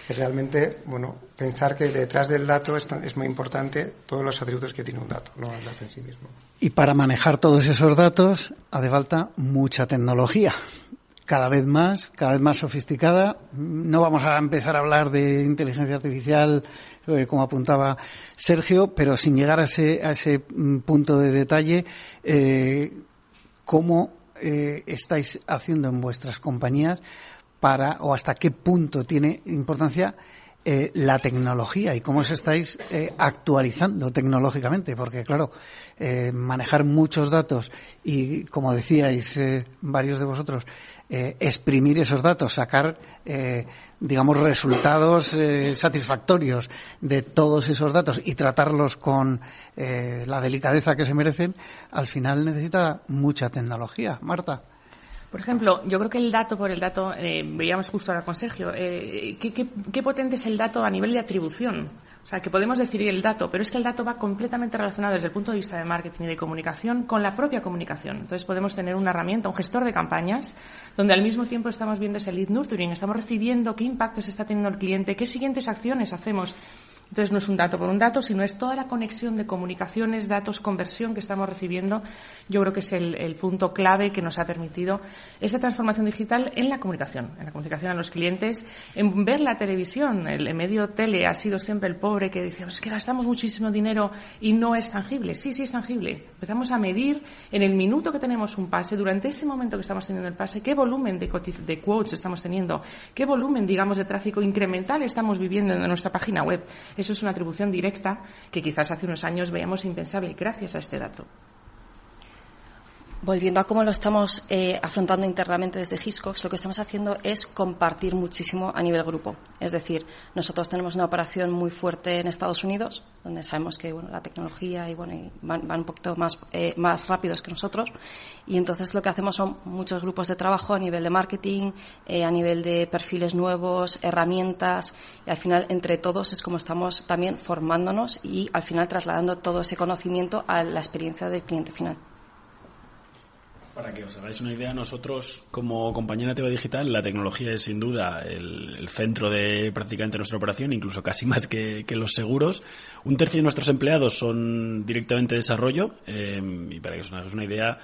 es realmente, bueno, pensar que detrás del dato es, es, muy importante todos los atributos que tiene un dato, no el dato en sí mismo. Y para manejar todos esos datos hace falta mucha tecnología. Cada vez más, cada vez más sofisticada. No vamos a empezar a hablar de inteligencia artificial, eh, como apuntaba Sergio, pero sin llegar a ese, a ese mm, punto de detalle, eh, ¿cómo eh, estáis haciendo en vuestras compañías para o hasta qué punto tiene importancia eh, la tecnología y cómo os estáis eh, actualizando tecnológicamente, porque claro, eh, manejar muchos datos y, como decíais varios de vosotros, exprimir esos datos, sacar, digamos, resultados satisfactorios de todos esos datos y tratarlos con la delicadeza que se merecen, al final necesita mucha tecnología. Marta. Por ejemplo, yo creo que el dato por el dato, eh, veíamos justo ahora con Sergio, eh, ¿qué, potente es el dato a nivel de atribución? O sea, que podemos decir el dato, pero es que el dato va completamente relacionado desde el punto de vista de marketing y de comunicación con la propia comunicación. Entonces podemos tener una herramienta, un gestor de campañas, donde al mismo tiempo estamos viendo ese lead nurturing, estamos recibiendo qué impactos está teniendo el cliente, qué siguientes acciones hacemos entonces no es un dato por un dato, sino es toda la conexión de comunicaciones, datos, conversión que estamos recibiendo. Yo creo que es el, punto clave que nos ha permitido esa transformación digital en la comunicación, en la comunicación a los clientes, en ver la televisión. El, medio tele ha sido siempre el pobre que dice, es que gastamos muchísimo dinero y no es tangible. Sí, sí es tangible. Empezamos a medir en el minuto que tenemos un pase, durante ese momento que estamos teniendo el pase, qué volumen de, de quotes estamos teniendo, qué volumen, digamos, de tráfico incremental estamos viviendo en nuestra página web eso es una atribución directa que quizás hace unos años veíamos impensable gracias a este dato. Volviendo a cómo lo estamos eh, afrontando internamente desde Hiscox, lo que estamos haciendo es compartir muchísimo a nivel grupo. Es decir, nosotros tenemos una operación muy fuerte en Estados Unidos, donde sabemos que bueno, la tecnología y, bueno, van, un poquito más, eh, más rápidos que nosotros. Y entonces lo que hacemos son muchos grupos de trabajo a nivel de marketing, eh, a nivel de perfiles nuevos, herramientas. Y al final, entre todos, es como estamos también formándonos y al final trasladando todo ese conocimiento a la experiencia del cliente final. Para que os hagáis una idea, nosotros como compañía nativa digital, la tecnología es sin duda el, centro de prácticamente nuestra operación, incluso casi *laughs* más que, los seguros. Un tercio de nuestros empleados son directamente desarrollo eh, y para que os hagáis una idea,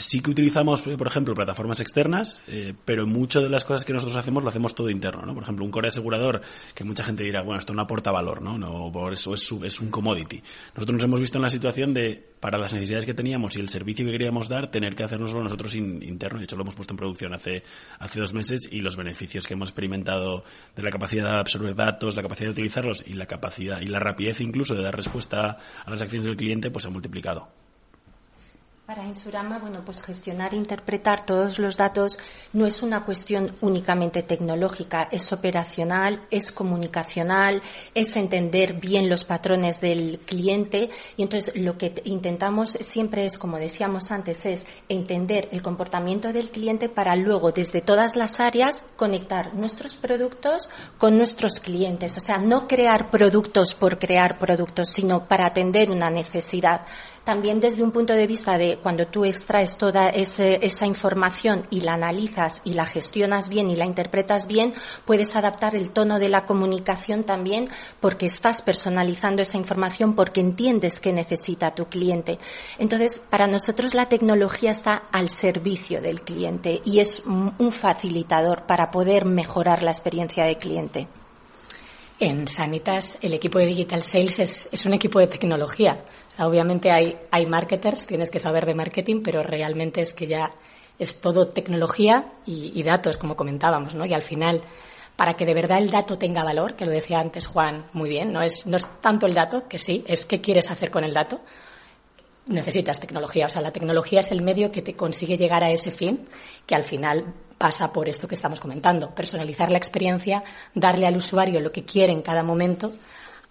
Sí que utilizamos, por ejemplo, plataformas externas, eh, pero muchas de las cosas que nosotros hacemos lo hacemos todo interno, ¿no? Por ejemplo, un core asegurador, que mucha gente dirá, bueno, esto no aporta valor, ¿no? no por eso es, es un commodity. Nosotros nos hemos visto en la situación de, para las necesidades que teníamos y el servicio que queríamos dar, tener que hacernoslo nosotros interno. De hecho, lo hemos puesto en producción hace, hace dos meses y los beneficios que hemos experimentado de la capacidad de absorber datos, la capacidad de utilizarlos y la capacidad y la rapidez incluso de dar respuesta a las acciones del cliente, pues se ha multiplicado. Para Insurama, bueno, pues gestionar e interpretar todos los datos no es una cuestión únicamente tecnológica, es operacional, es comunicacional, es entender bien los patrones del cliente. Y entonces lo que intentamos siempre es, como decíamos antes, es entender el comportamiento del cliente para luego desde todas las áreas conectar nuestros productos con nuestros clientes, o sea, no crear productos por crear productos, sino para atender una necesidad También desde un punto de vista de cuando tú extraes toda esa información y la analizas y la gestionas bien y la interpretas bien, puedes adaptar el tono de la comunicación también porque estás personalizando esa información porque entiendes qué necesita tu cliente. Entonces, para nosotros la tecnología está al servicio del cliente y es un facilitador para poder mejorar la experiencia del cliente. En Sanitas, el equipo de Digital Sales es, un equipo de tecnología. obviamente hay, hay marketers, tienes que saber de marketing, pero realmente es que ya es todo tecnología y, datos, como comentábamos, ¿no? Y al final, para que de verdad el dato tenga valor, que lo decía antes Juan muy bien, no es, no es tanto el dato, que sí, es qué quieres hacer con el dato. Necesitas tecnología, o sea, la tecnología es el medio que te consigue llegar a ese fin, que al final pasa por esto que estamos comentando, personalizar la experiencia, darle al usuario lo que quiere en cada momento,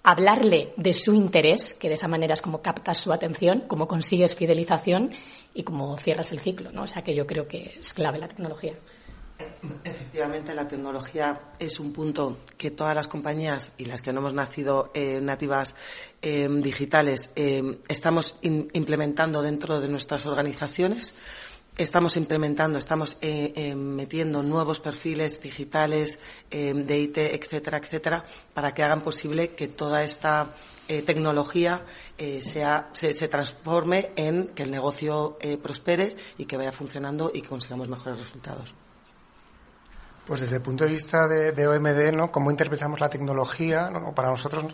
hablarle de su interés, que de esa manera es como captas su atención, como consigues fidelización y como cierras el ciclo, ¿no? O sea que yo creo que es clave la tecnología. Efectivamente, la tecnología es un punto que todas las compañías y las que no hemos nacido eh, nativas eh, digitales eh, estamos implementando dentro de nuestras organizaciones estamos implementando, estamos eh, eh, metiendo nuevos perfiles digitales eh, de IT, etcétera, etcétera, para que hagan posible que toda esta tecnología sea, se, transforme en que el negocio prospere y que vaya funcionando y que consigamos mejores resultados. Pues desde el punto de vista de, OMD, ¿no? ¿Cómo interpretamos la tecnología? Para nosotros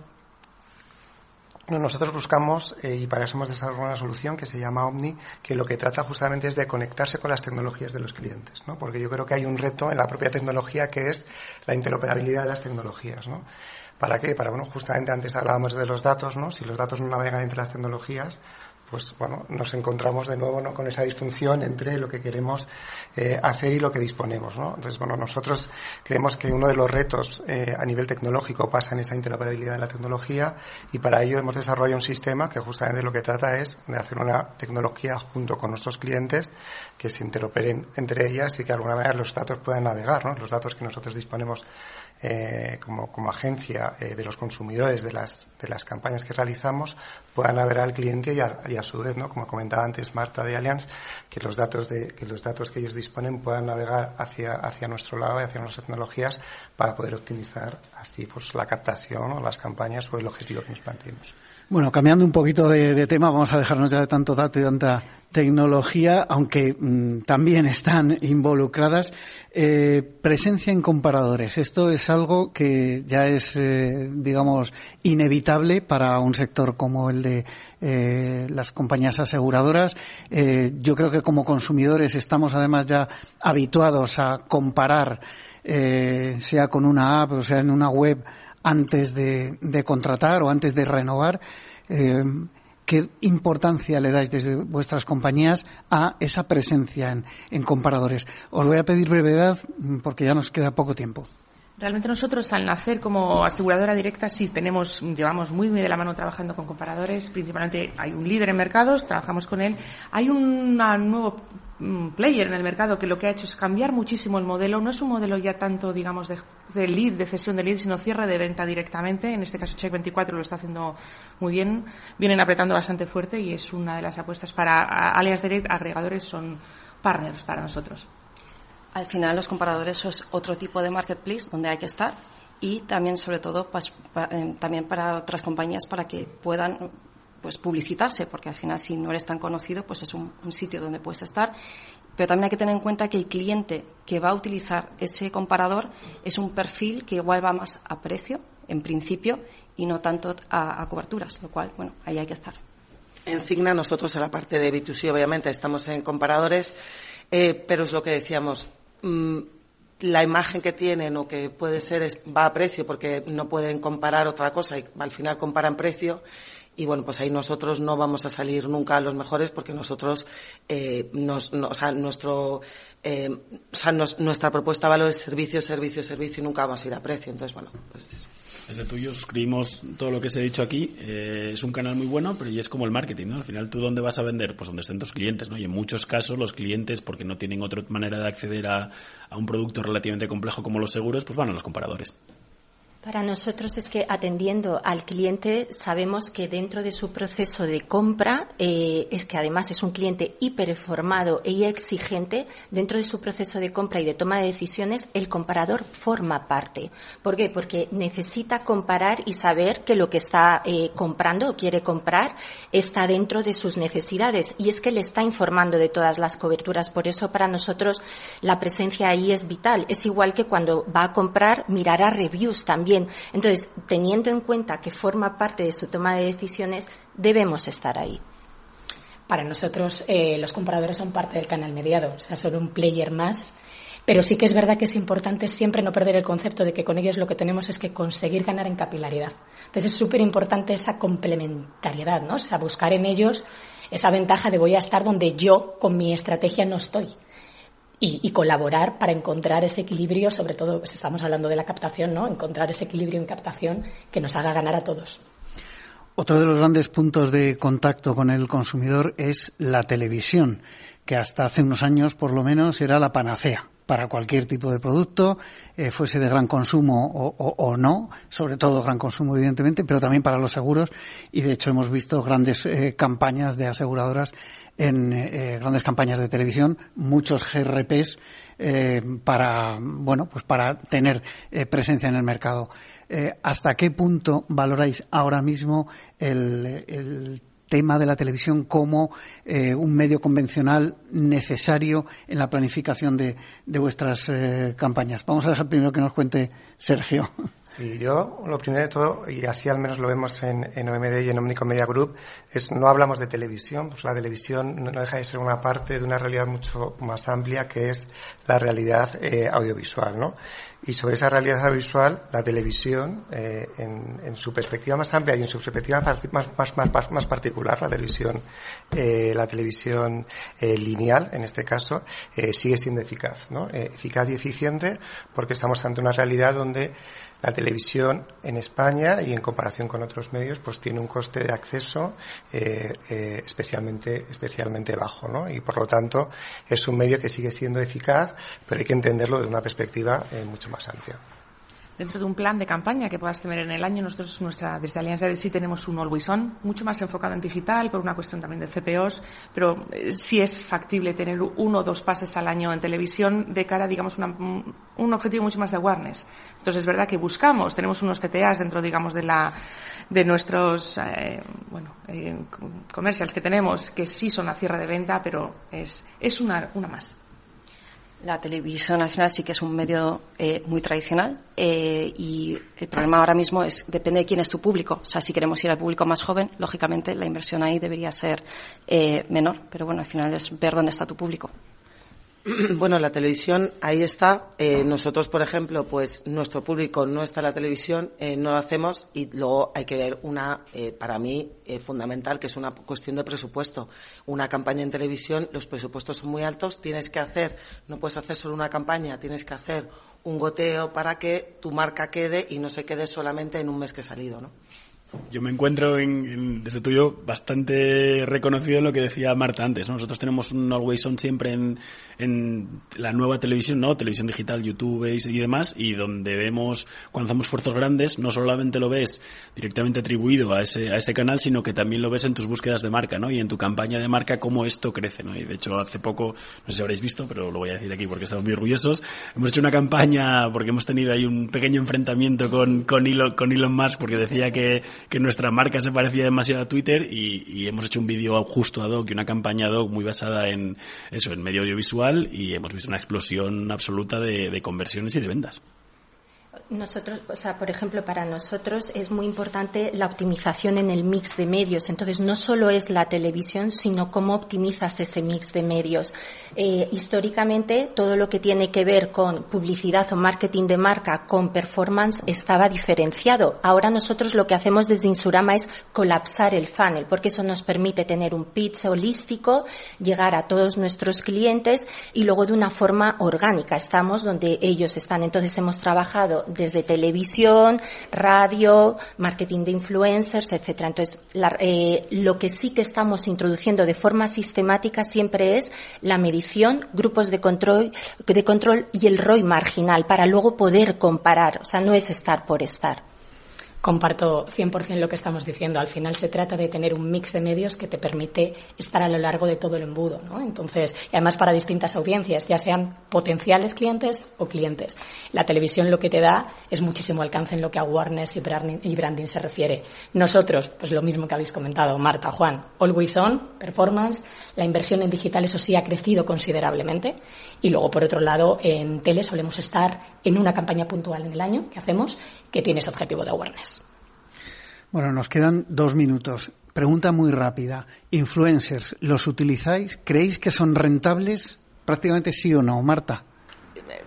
nosotros buscamos, eh, y para eso hemos desarrollado una solución que se llama Omni, que lo que trata justamente es de conectarse con las tecnologías de los clientes, ¿no? Porque yo creo que hay un reto en la propia tecnología que es la interoperabilidad de las tecnologías, ¿no? ¿Para qué? Para, bueno, justamente antes hablábamos de los datos, ¿no? Si los datos no navegan entre las tecnologías, pues bueno, nos encontramos de nuevo ¿no? con esa disfunción entre lo que queremos eh, hacer y lo que disponemos. ¿no? Entonces, bueno, nosotros creemos que uno de los retos eh, a nivel tecnológico pasa en esa interoperabilidad de la tecnología y para ello hemos desarrollado un sistema que justamente lo que trata es de hacer una tecnología junto con nuestros clientes que se interoperen entre ellas y que de alguna manera los datos puedan navegar, ¿no? los datos que nosotros disponemos eh, como, como, agencia eh, de los consumidores de las, de las campañas que realizamos puedan ver al cliente y a, y a, su vez, ¿no? como comentaba antes Marta de Allianz, que los datos de, que los datos que ellos disponen puedan navegar hacia, hacia nuestro lado y hacia nuestras tecnologías para poder optimizar así pues la captación o las campañas o el objetivo que nos planteemos. Bueno, cambiando un poquito de, tema, vamos a dejarnos ya de tanto dato y tanta tecnología, aunque mm, también están involucradas. Eh, presencia en comparadores. Esto es algo que ya es, eh, digamos, inevitable para un sector como el de eh, las compañías aseguradoras. yo creo que como consumidores estamos además ya habituados a comparar, sea con una app o sea en una web, antes de, contratar o antes de renovar. Eh, ¿Qué importancia le dais desde vuestras compañías a esa presencia en, en, comparadores? Os voy a pedir brevedad porque ya nos queda poco tiempo. Realmente nosotros al nacer como aseguradora directa sí tenemos, llevamos muy de la mano trabajando con comparadores, principalmente hay un líder en mercados, trabajamos con él. Hay un nuevo player en el mercado que lo que ha hecho es cambiar muchísimo el modelo. No es un modelo ya tanto, digamos, de, lead, de cesión de lead, sino cierre de venta directamente. En este caso, Check24 lo está haciendo muy bien. Vienen apretando bastante fuerte y es una de las apuestas para alias Direct. Agregadores son partners para nosotros. Al final, los comparadores son otro tipo de marketplace donde hay que estar y también, sobre todo, eh, también para otras compañías para que puedan pues publicitarse, porque al final si no eres tan conocido, pues es un, sitio donde puedes estar. Pero también hay que tener en cuenta que el cliente que va a utilizar ese comparador es un perfil que igual va más a precio, en principio, y no tanto a, coberturas, lo cual, bueno, ahí hay que estar. En Cigna nosotros en la parte de B2C obviamente estamos en comparadores, eh, pero es lo que decíamos, mm, la imagen que tienen o que puede ser es, va a precio porque no pueden comparar otra cosa y al final comparan precio y bueno, pues ahí nosotros no vamos a salir nunca a los mejores porque nosotros, eh, nos, o sea, nuestro, eh, nuestra propuesta de valor es servicio, servicio, servicio y nunca vamos a ir a precio. Entonces, bueno, pues desde tuyo suscribimos todo lo que se ha dicho aquí. Eh, es un canal muy bueno, pero y es como el marketing, ¿no? Al final, ¿tú dónde vas a vender? Pues donde estén tus clientes, ¿no? Y en muchos casos los clientes, porque no tienen otra manera de acceder a, a un producto relativamente complejo como los seguros, pues van a los comparadores. Para nosotros es que atendiendo al cliente sabemos que dentro de su proceso de compra, eh, es que además es un cliente hiperformado e exigente, dentro de su proceso de compra y de toma de decisiones, el comparador forma parte. ¿Por qué? Porque necesita comparar y saber que lo que está eh, comprando o quiere comprar está dentro de sus necesidades y es que le está informando de todas las coberturas. Por eso para nosotros la presencia ahí es vital. Es igual que cuando va a comprar, mirará reviews también entonces, teniendo en cuenta que forma parte de su toma de decisiones, debemos estar ahí. Para nosotros, eh, los compradores son parte del canal mediado, o sea, son un player más. Pero sí que es verdad que es importante siempre no perder el concepto de que con ellos lo que tenemos es que conseguir ganar en capilaridad. Entonces es súper importante esa complementariedad, ¿no? O sea, buscar en ellos esa ventaja de voy a estar donde yo con mi estrategia no estoy y, colaborar para encontrar ese equilibrio, sobre todo, pues estamos hablando de la captación, ¿no? Encontrar ese equilibrio en captación que nos haga ganar a todos. Otro de los grandes puntos de contacto con el consumidor es la televisión, que hasta hace unos años, por lo menos, era la panacea para cualquier tipo de producto, eh, fuese de gran consumo o, no, sobre todo gran consumo evidentemente, pero también para los seguros y de hecho hemos visto grandes eh, campañas de aseguradoras en eh, grandes campañas de televisión, muchos GRPs para bueno pues para tener presencia en el mercado. ¿Hasta qué punto valoráis ahora mismo el, el tema de la televisión como eh, un medio convencional necesario en la planificación de, vuestras eh, campañas. Vamos a dejar primero que nos cuente Sergio. *laughs* Sí, yo lo primero de todo, y así al menos lo vemos en, en OMD y en Omnico Media Group, es no hablamos de televisión, pues la televisión no deja de ser una parte de una realidad mucho más amplia que es la realidad eh, audiovisual, ¿no? Y sobre esa realidad visual, la televisión, eh, en, su perspectiva más amplia y en su perspectiva más, más, más, más particular, la televisión, eh, la televisión eh, lineal, en este caso, sigue siendo eficaz, ¿no? eficaz y eficiente porque estamos ante una realidad donde la televisión en España y en comparación con otros medios, pues tiene un coste de acceso especialmente, especialmente bajo, ¿no? Y por lo tanto es un medio que sigue siendo eficaz, pero hay que entenderlo de una perspectiva mucho más más amplia dentro de un plan de campaña que puedas tener en el año, nosotros nuestra, desde Alianza de sí tenemos un Always On, mucho más enfocado en digital, por una cuestión también de CPOs, pero eh, sí es factible tener uno o dos pases al año en televisión de cara, digamos, un objetivo mucho más de awareness. Entonces es verdad que buscamos, tenemos unos CTAs dentro, digamos, de la, de nuestros, eh, bueno, eh, comercials que tenemos, que sí son a cierre de venta, pero es, es una, una más. La televisión al final sí que es un medio eh, muy tradicional eh, y el problema ahora mismo es depende de quién es tu público. O sea, si queremos ir al público más joven, lógicamente la inversión ahí debería ser eh, menor, pero bueno, al final es ver dónde está tu público. *clears throat* Bueno, la televisión ahí está. Eh, nosotros, por ejemplo, pues nuestro público no está en la televisión, eh, no lo hacemos y luego hay que ver una, eh, para mí, fundamental, que es una cuestión de presupuesto. Una campaña en televisión, los presupuestos son muy altos, tienes que hacer, no puedes hacer solo una campaña, tienes que hacer un goteo para que tu marca quede y no se quede solamente en un mes que ha salido, ¿no? Yo me encuentro en, desde tuyo bastante reconocido en lo que decía Marta antes. Nosotros tenemos un Always siempre en, en la nueva televisión, ¿no? Televisión digital, YouTube y demás, y donde vemos, cuando hacemos esfuerzos grandes, no solamente lo ves directamente atribuido a ese, a ese canal, sino que también lo ves en tus búsquedas de marca, ¿no? Y en tu campaña de marca, cómo esto crece, ¿no? Y de hecho, hace poco, no sé si habréis visto, pero lo voy a decir aquí porque estamos muy orgullosos, hemos hecho una campaña porque hemos tenido ahí un pequeño enfrentamiento con, con, Elon, Musk porque decía que, que nuestra marca se parecía demasiado a Twitter y, y hemos hecho un vídeo justo a Doc y una campaña ad hoc muy basada en eso, en medio audiovisual y hemos visto una explosión absoluta de, conversiones y de ventas. Nosotros, o sea, por ejemplo, para nosotros es muy importante la optimización en el mix de medios. Entonces, no solo es la televisión, sino cómo optimizas ese mix de medios. Eh, históricamente, todo lo que tiene que ver con publicidad o marketing de marca con performance estaba diferenciado. Ahora nosotros lo que hacemos desde Insurama es colapsar el funnel, porque eso nos permite tener un pitch holístico, llegar a todos nuestros clientes y luego de una forma orgánica. Estamos donde ellos están. Entonces, hemos trabajado desde televisión, radio, marketing de influencers, etcétera. Entonces, eh, lo que sí que estamos introduciendo de forma sistemática siempre es la medición, grupos de control, de control y el ROI marginal para luego poder comparar. O sea, no es estar por estar comparto 100% lo que estamos diciendo. Al final se trata de tener un mix de medios que te permite estar a lo largo de todo el embudo, ¿no? Entonces, y además para distintas audiencias, ya sean potenciales clientes o clientes. La televisión lo que te da es muchísimo alcance en lo que a awareness y branding, y branding se refiere. Nosotros, pues lo mismo que habéis comentado, Marta, Juan, Always On, Performance, la inversión en digital, eso sí, ha crecido considerablemente. Y luego, por otro lado, en tele solemos estar en una campaña puntual en el año que hacemos que tiene ese objetivo de awareness. Bueno, nos quedan dos minutos. Pregunta muy rápida. ¿Influencers los utilizáis? ¿Creéis que son rentables? Prácticamente sí o no. Marta.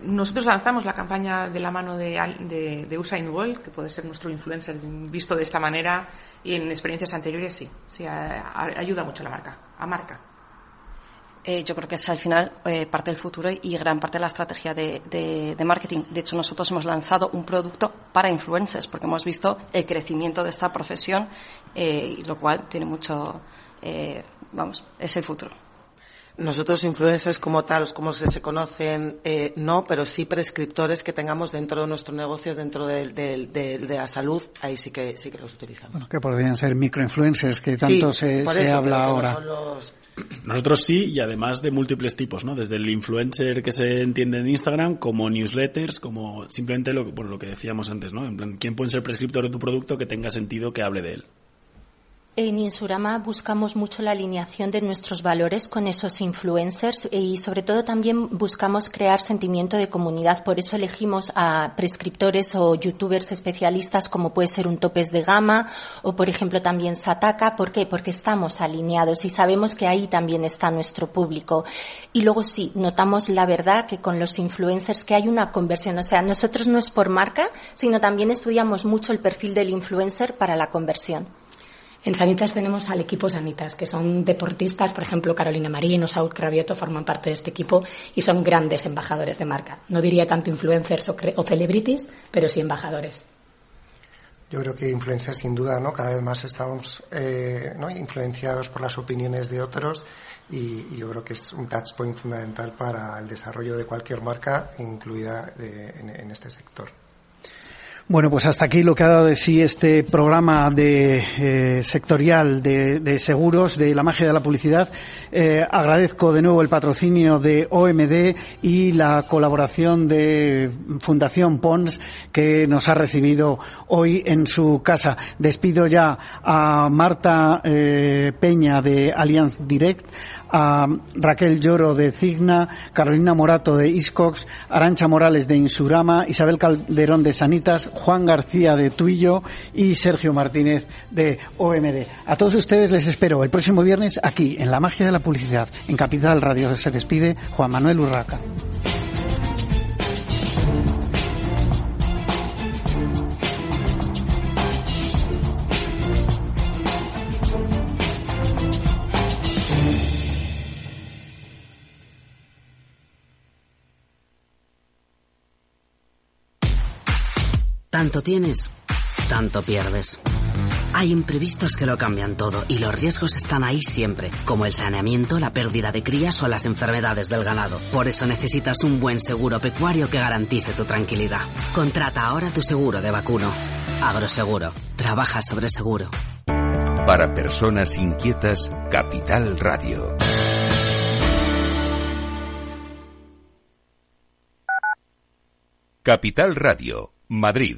Nosotros lanzamos la campaña de la mano de, de, de Usain Bolt, que puede ser nuestro influencer visto de esta manera, y en experiencias anteriores sí, sí ayuda mucho a la marca, a marca. Eh, yo creo que es al final eh, parte del futuro y gran parte de la estrategia de, marketing. De hecho, nosotros hemos lanzado un producto para influencers porque hemos visto el crecimiento de esta profesión, eh, y lo cual tiene mucho, vamos, es el futuro. Nosotros influencers como tal, como se, conocen, no, pero sí prescriptores que tengamos dentro de nuestro negocio, dentro de, la salud, ahí sí que sí que los utilizamos. Bueno, que podrían ser microinfluencers que tanto se, habla ahora. Nosotros sí, y además de múltiples tipos, ¿no? Desde el influencer que se entiende en Instagram, como newsletters, como simplemente lo, bueno, lo que decíamos antes, ¿no? En plan, ¿quién puede ser prescriptor de tu producto que tenga sentido que hable de él? En Insurama buscamos mucho la alineación de nuestros valores con esos influencers y sobre todo también buscamos crear sentimiento de comunidad. Por eso elegimos a prescriptores o youtubers especialistas como puede ser un Topes de Gama o por ejemplo también Sataka. ¿Por qué? Porque estamos alineados y sabemos que ahí también está nuestro público. Y luego sí, notamos la verdad que con los influencers que hay una conversión. O sea, nosotros no es por marca, sino también estudiamos mucho el perfil del influencer para la conversión. En Sanitas tenemos al equipo Sanitas, que son deportistas, por ejemplo, Carolina Marín o Saúl Cravioto forman parte de este equipo y son grandes embajadores de marca. No diría tanto influencers o, celebrities, pero sí embajadores. Yo creo que influencers, sin duda, ¿no? Cada vez más estamos eh, ¿no? influenciados por las opiniones de otros y, yo creo que es un touchpoint fundamental para el desarrollo de cualquier marca, incluida en este sector. Bueno, pues hasta aquí lo que ha dado de sí este programa de eh, sectorial de, seguros de la magia de la publicidad. Eh, agradezco de nuevo el patrocinio de OMD y la colaboración de Fundación Pons que nos ha recibido hoy en su casa. Despido ya a Marta eh, Peña de Allianz Direct, a Raquel Lloro de Cigna, Carolina Morato de Iscox, Arancha Morales de Insurama, Isabel Calderón de Sanitas, Juan García de Tuillo y Sergio Martínez de OMD. A todos ustedes les espero el próximo viernes aquí en La Magia de la Publicidad, en Capital Radio. Se despide Juan Manuel Urraca. Tanto tienes, tanto pierdes. Hay imprevistos que lo cambian todo y los riesgos están ahí siempre, como el saneamiento, la pérdida de crías o las enfermedades del ganado. Por eso necesitas un buen seguro pecuario que garantice tu tranquilidad. Contrata ahora tu seguro de vacuno. Agroseguro. Trabaja sobre seguro. Para personas inquietas, Capital Radio. Capital Radio Madrid,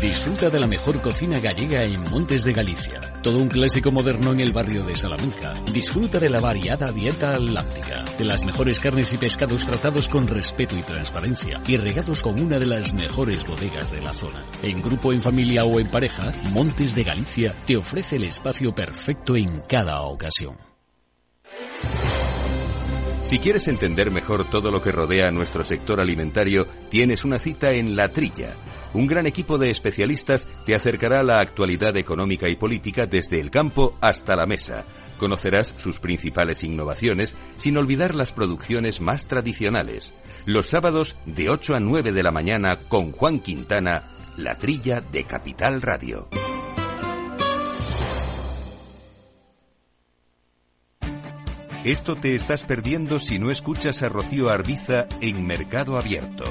Disfruta de la mejor cocina gallega en Montes de Galicia. Todo un clásico moderno en el barrio de Salamanca. Disfruta de la variada dieta atlántica, de las mejores carnes y pescados tratados con respeto y transparencia y regados con una de las mejores bodegas de la zona. En grupo, en familia o en pareja, Montes de Galicia te ofrece el espacio perfecto en cada ocasión. Si quieres entender mejor todo lo que rodea a nuestro sector alimentario, tienes una cita en La Trilla. Un gran equipo de especialistas te acercará a la actualidad económica y política desde el campo hasta la mesa. Conocerás sus principales innovaciones sin olvidar las producciones más tradicionales. Los sábados de 8 a 9 de la mañana con Juan Quintana, La Trilla de Capital Radio. Esto te estás perdiendo si no escuchas a Rocío Arbiza en Mercado Abierto.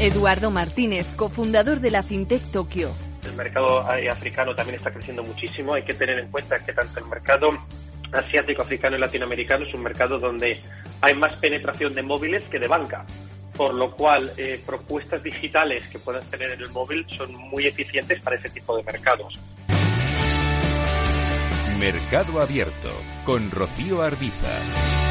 Eduardo Martínez, cofundador de la FinTech Tokio. El mercado africano también está creciendo muchísimo. Hay que tener en cuenta que tanto el mercado asiático, africano y latinoamericano es un mercado donde hay más penetración de móviles que de banca. Por lo cual, eh, propuestas digitales que puedas tener en el móvil son muy eficientes para ese tipo de mercados. Mercado Abierto con Rocío Arbiza.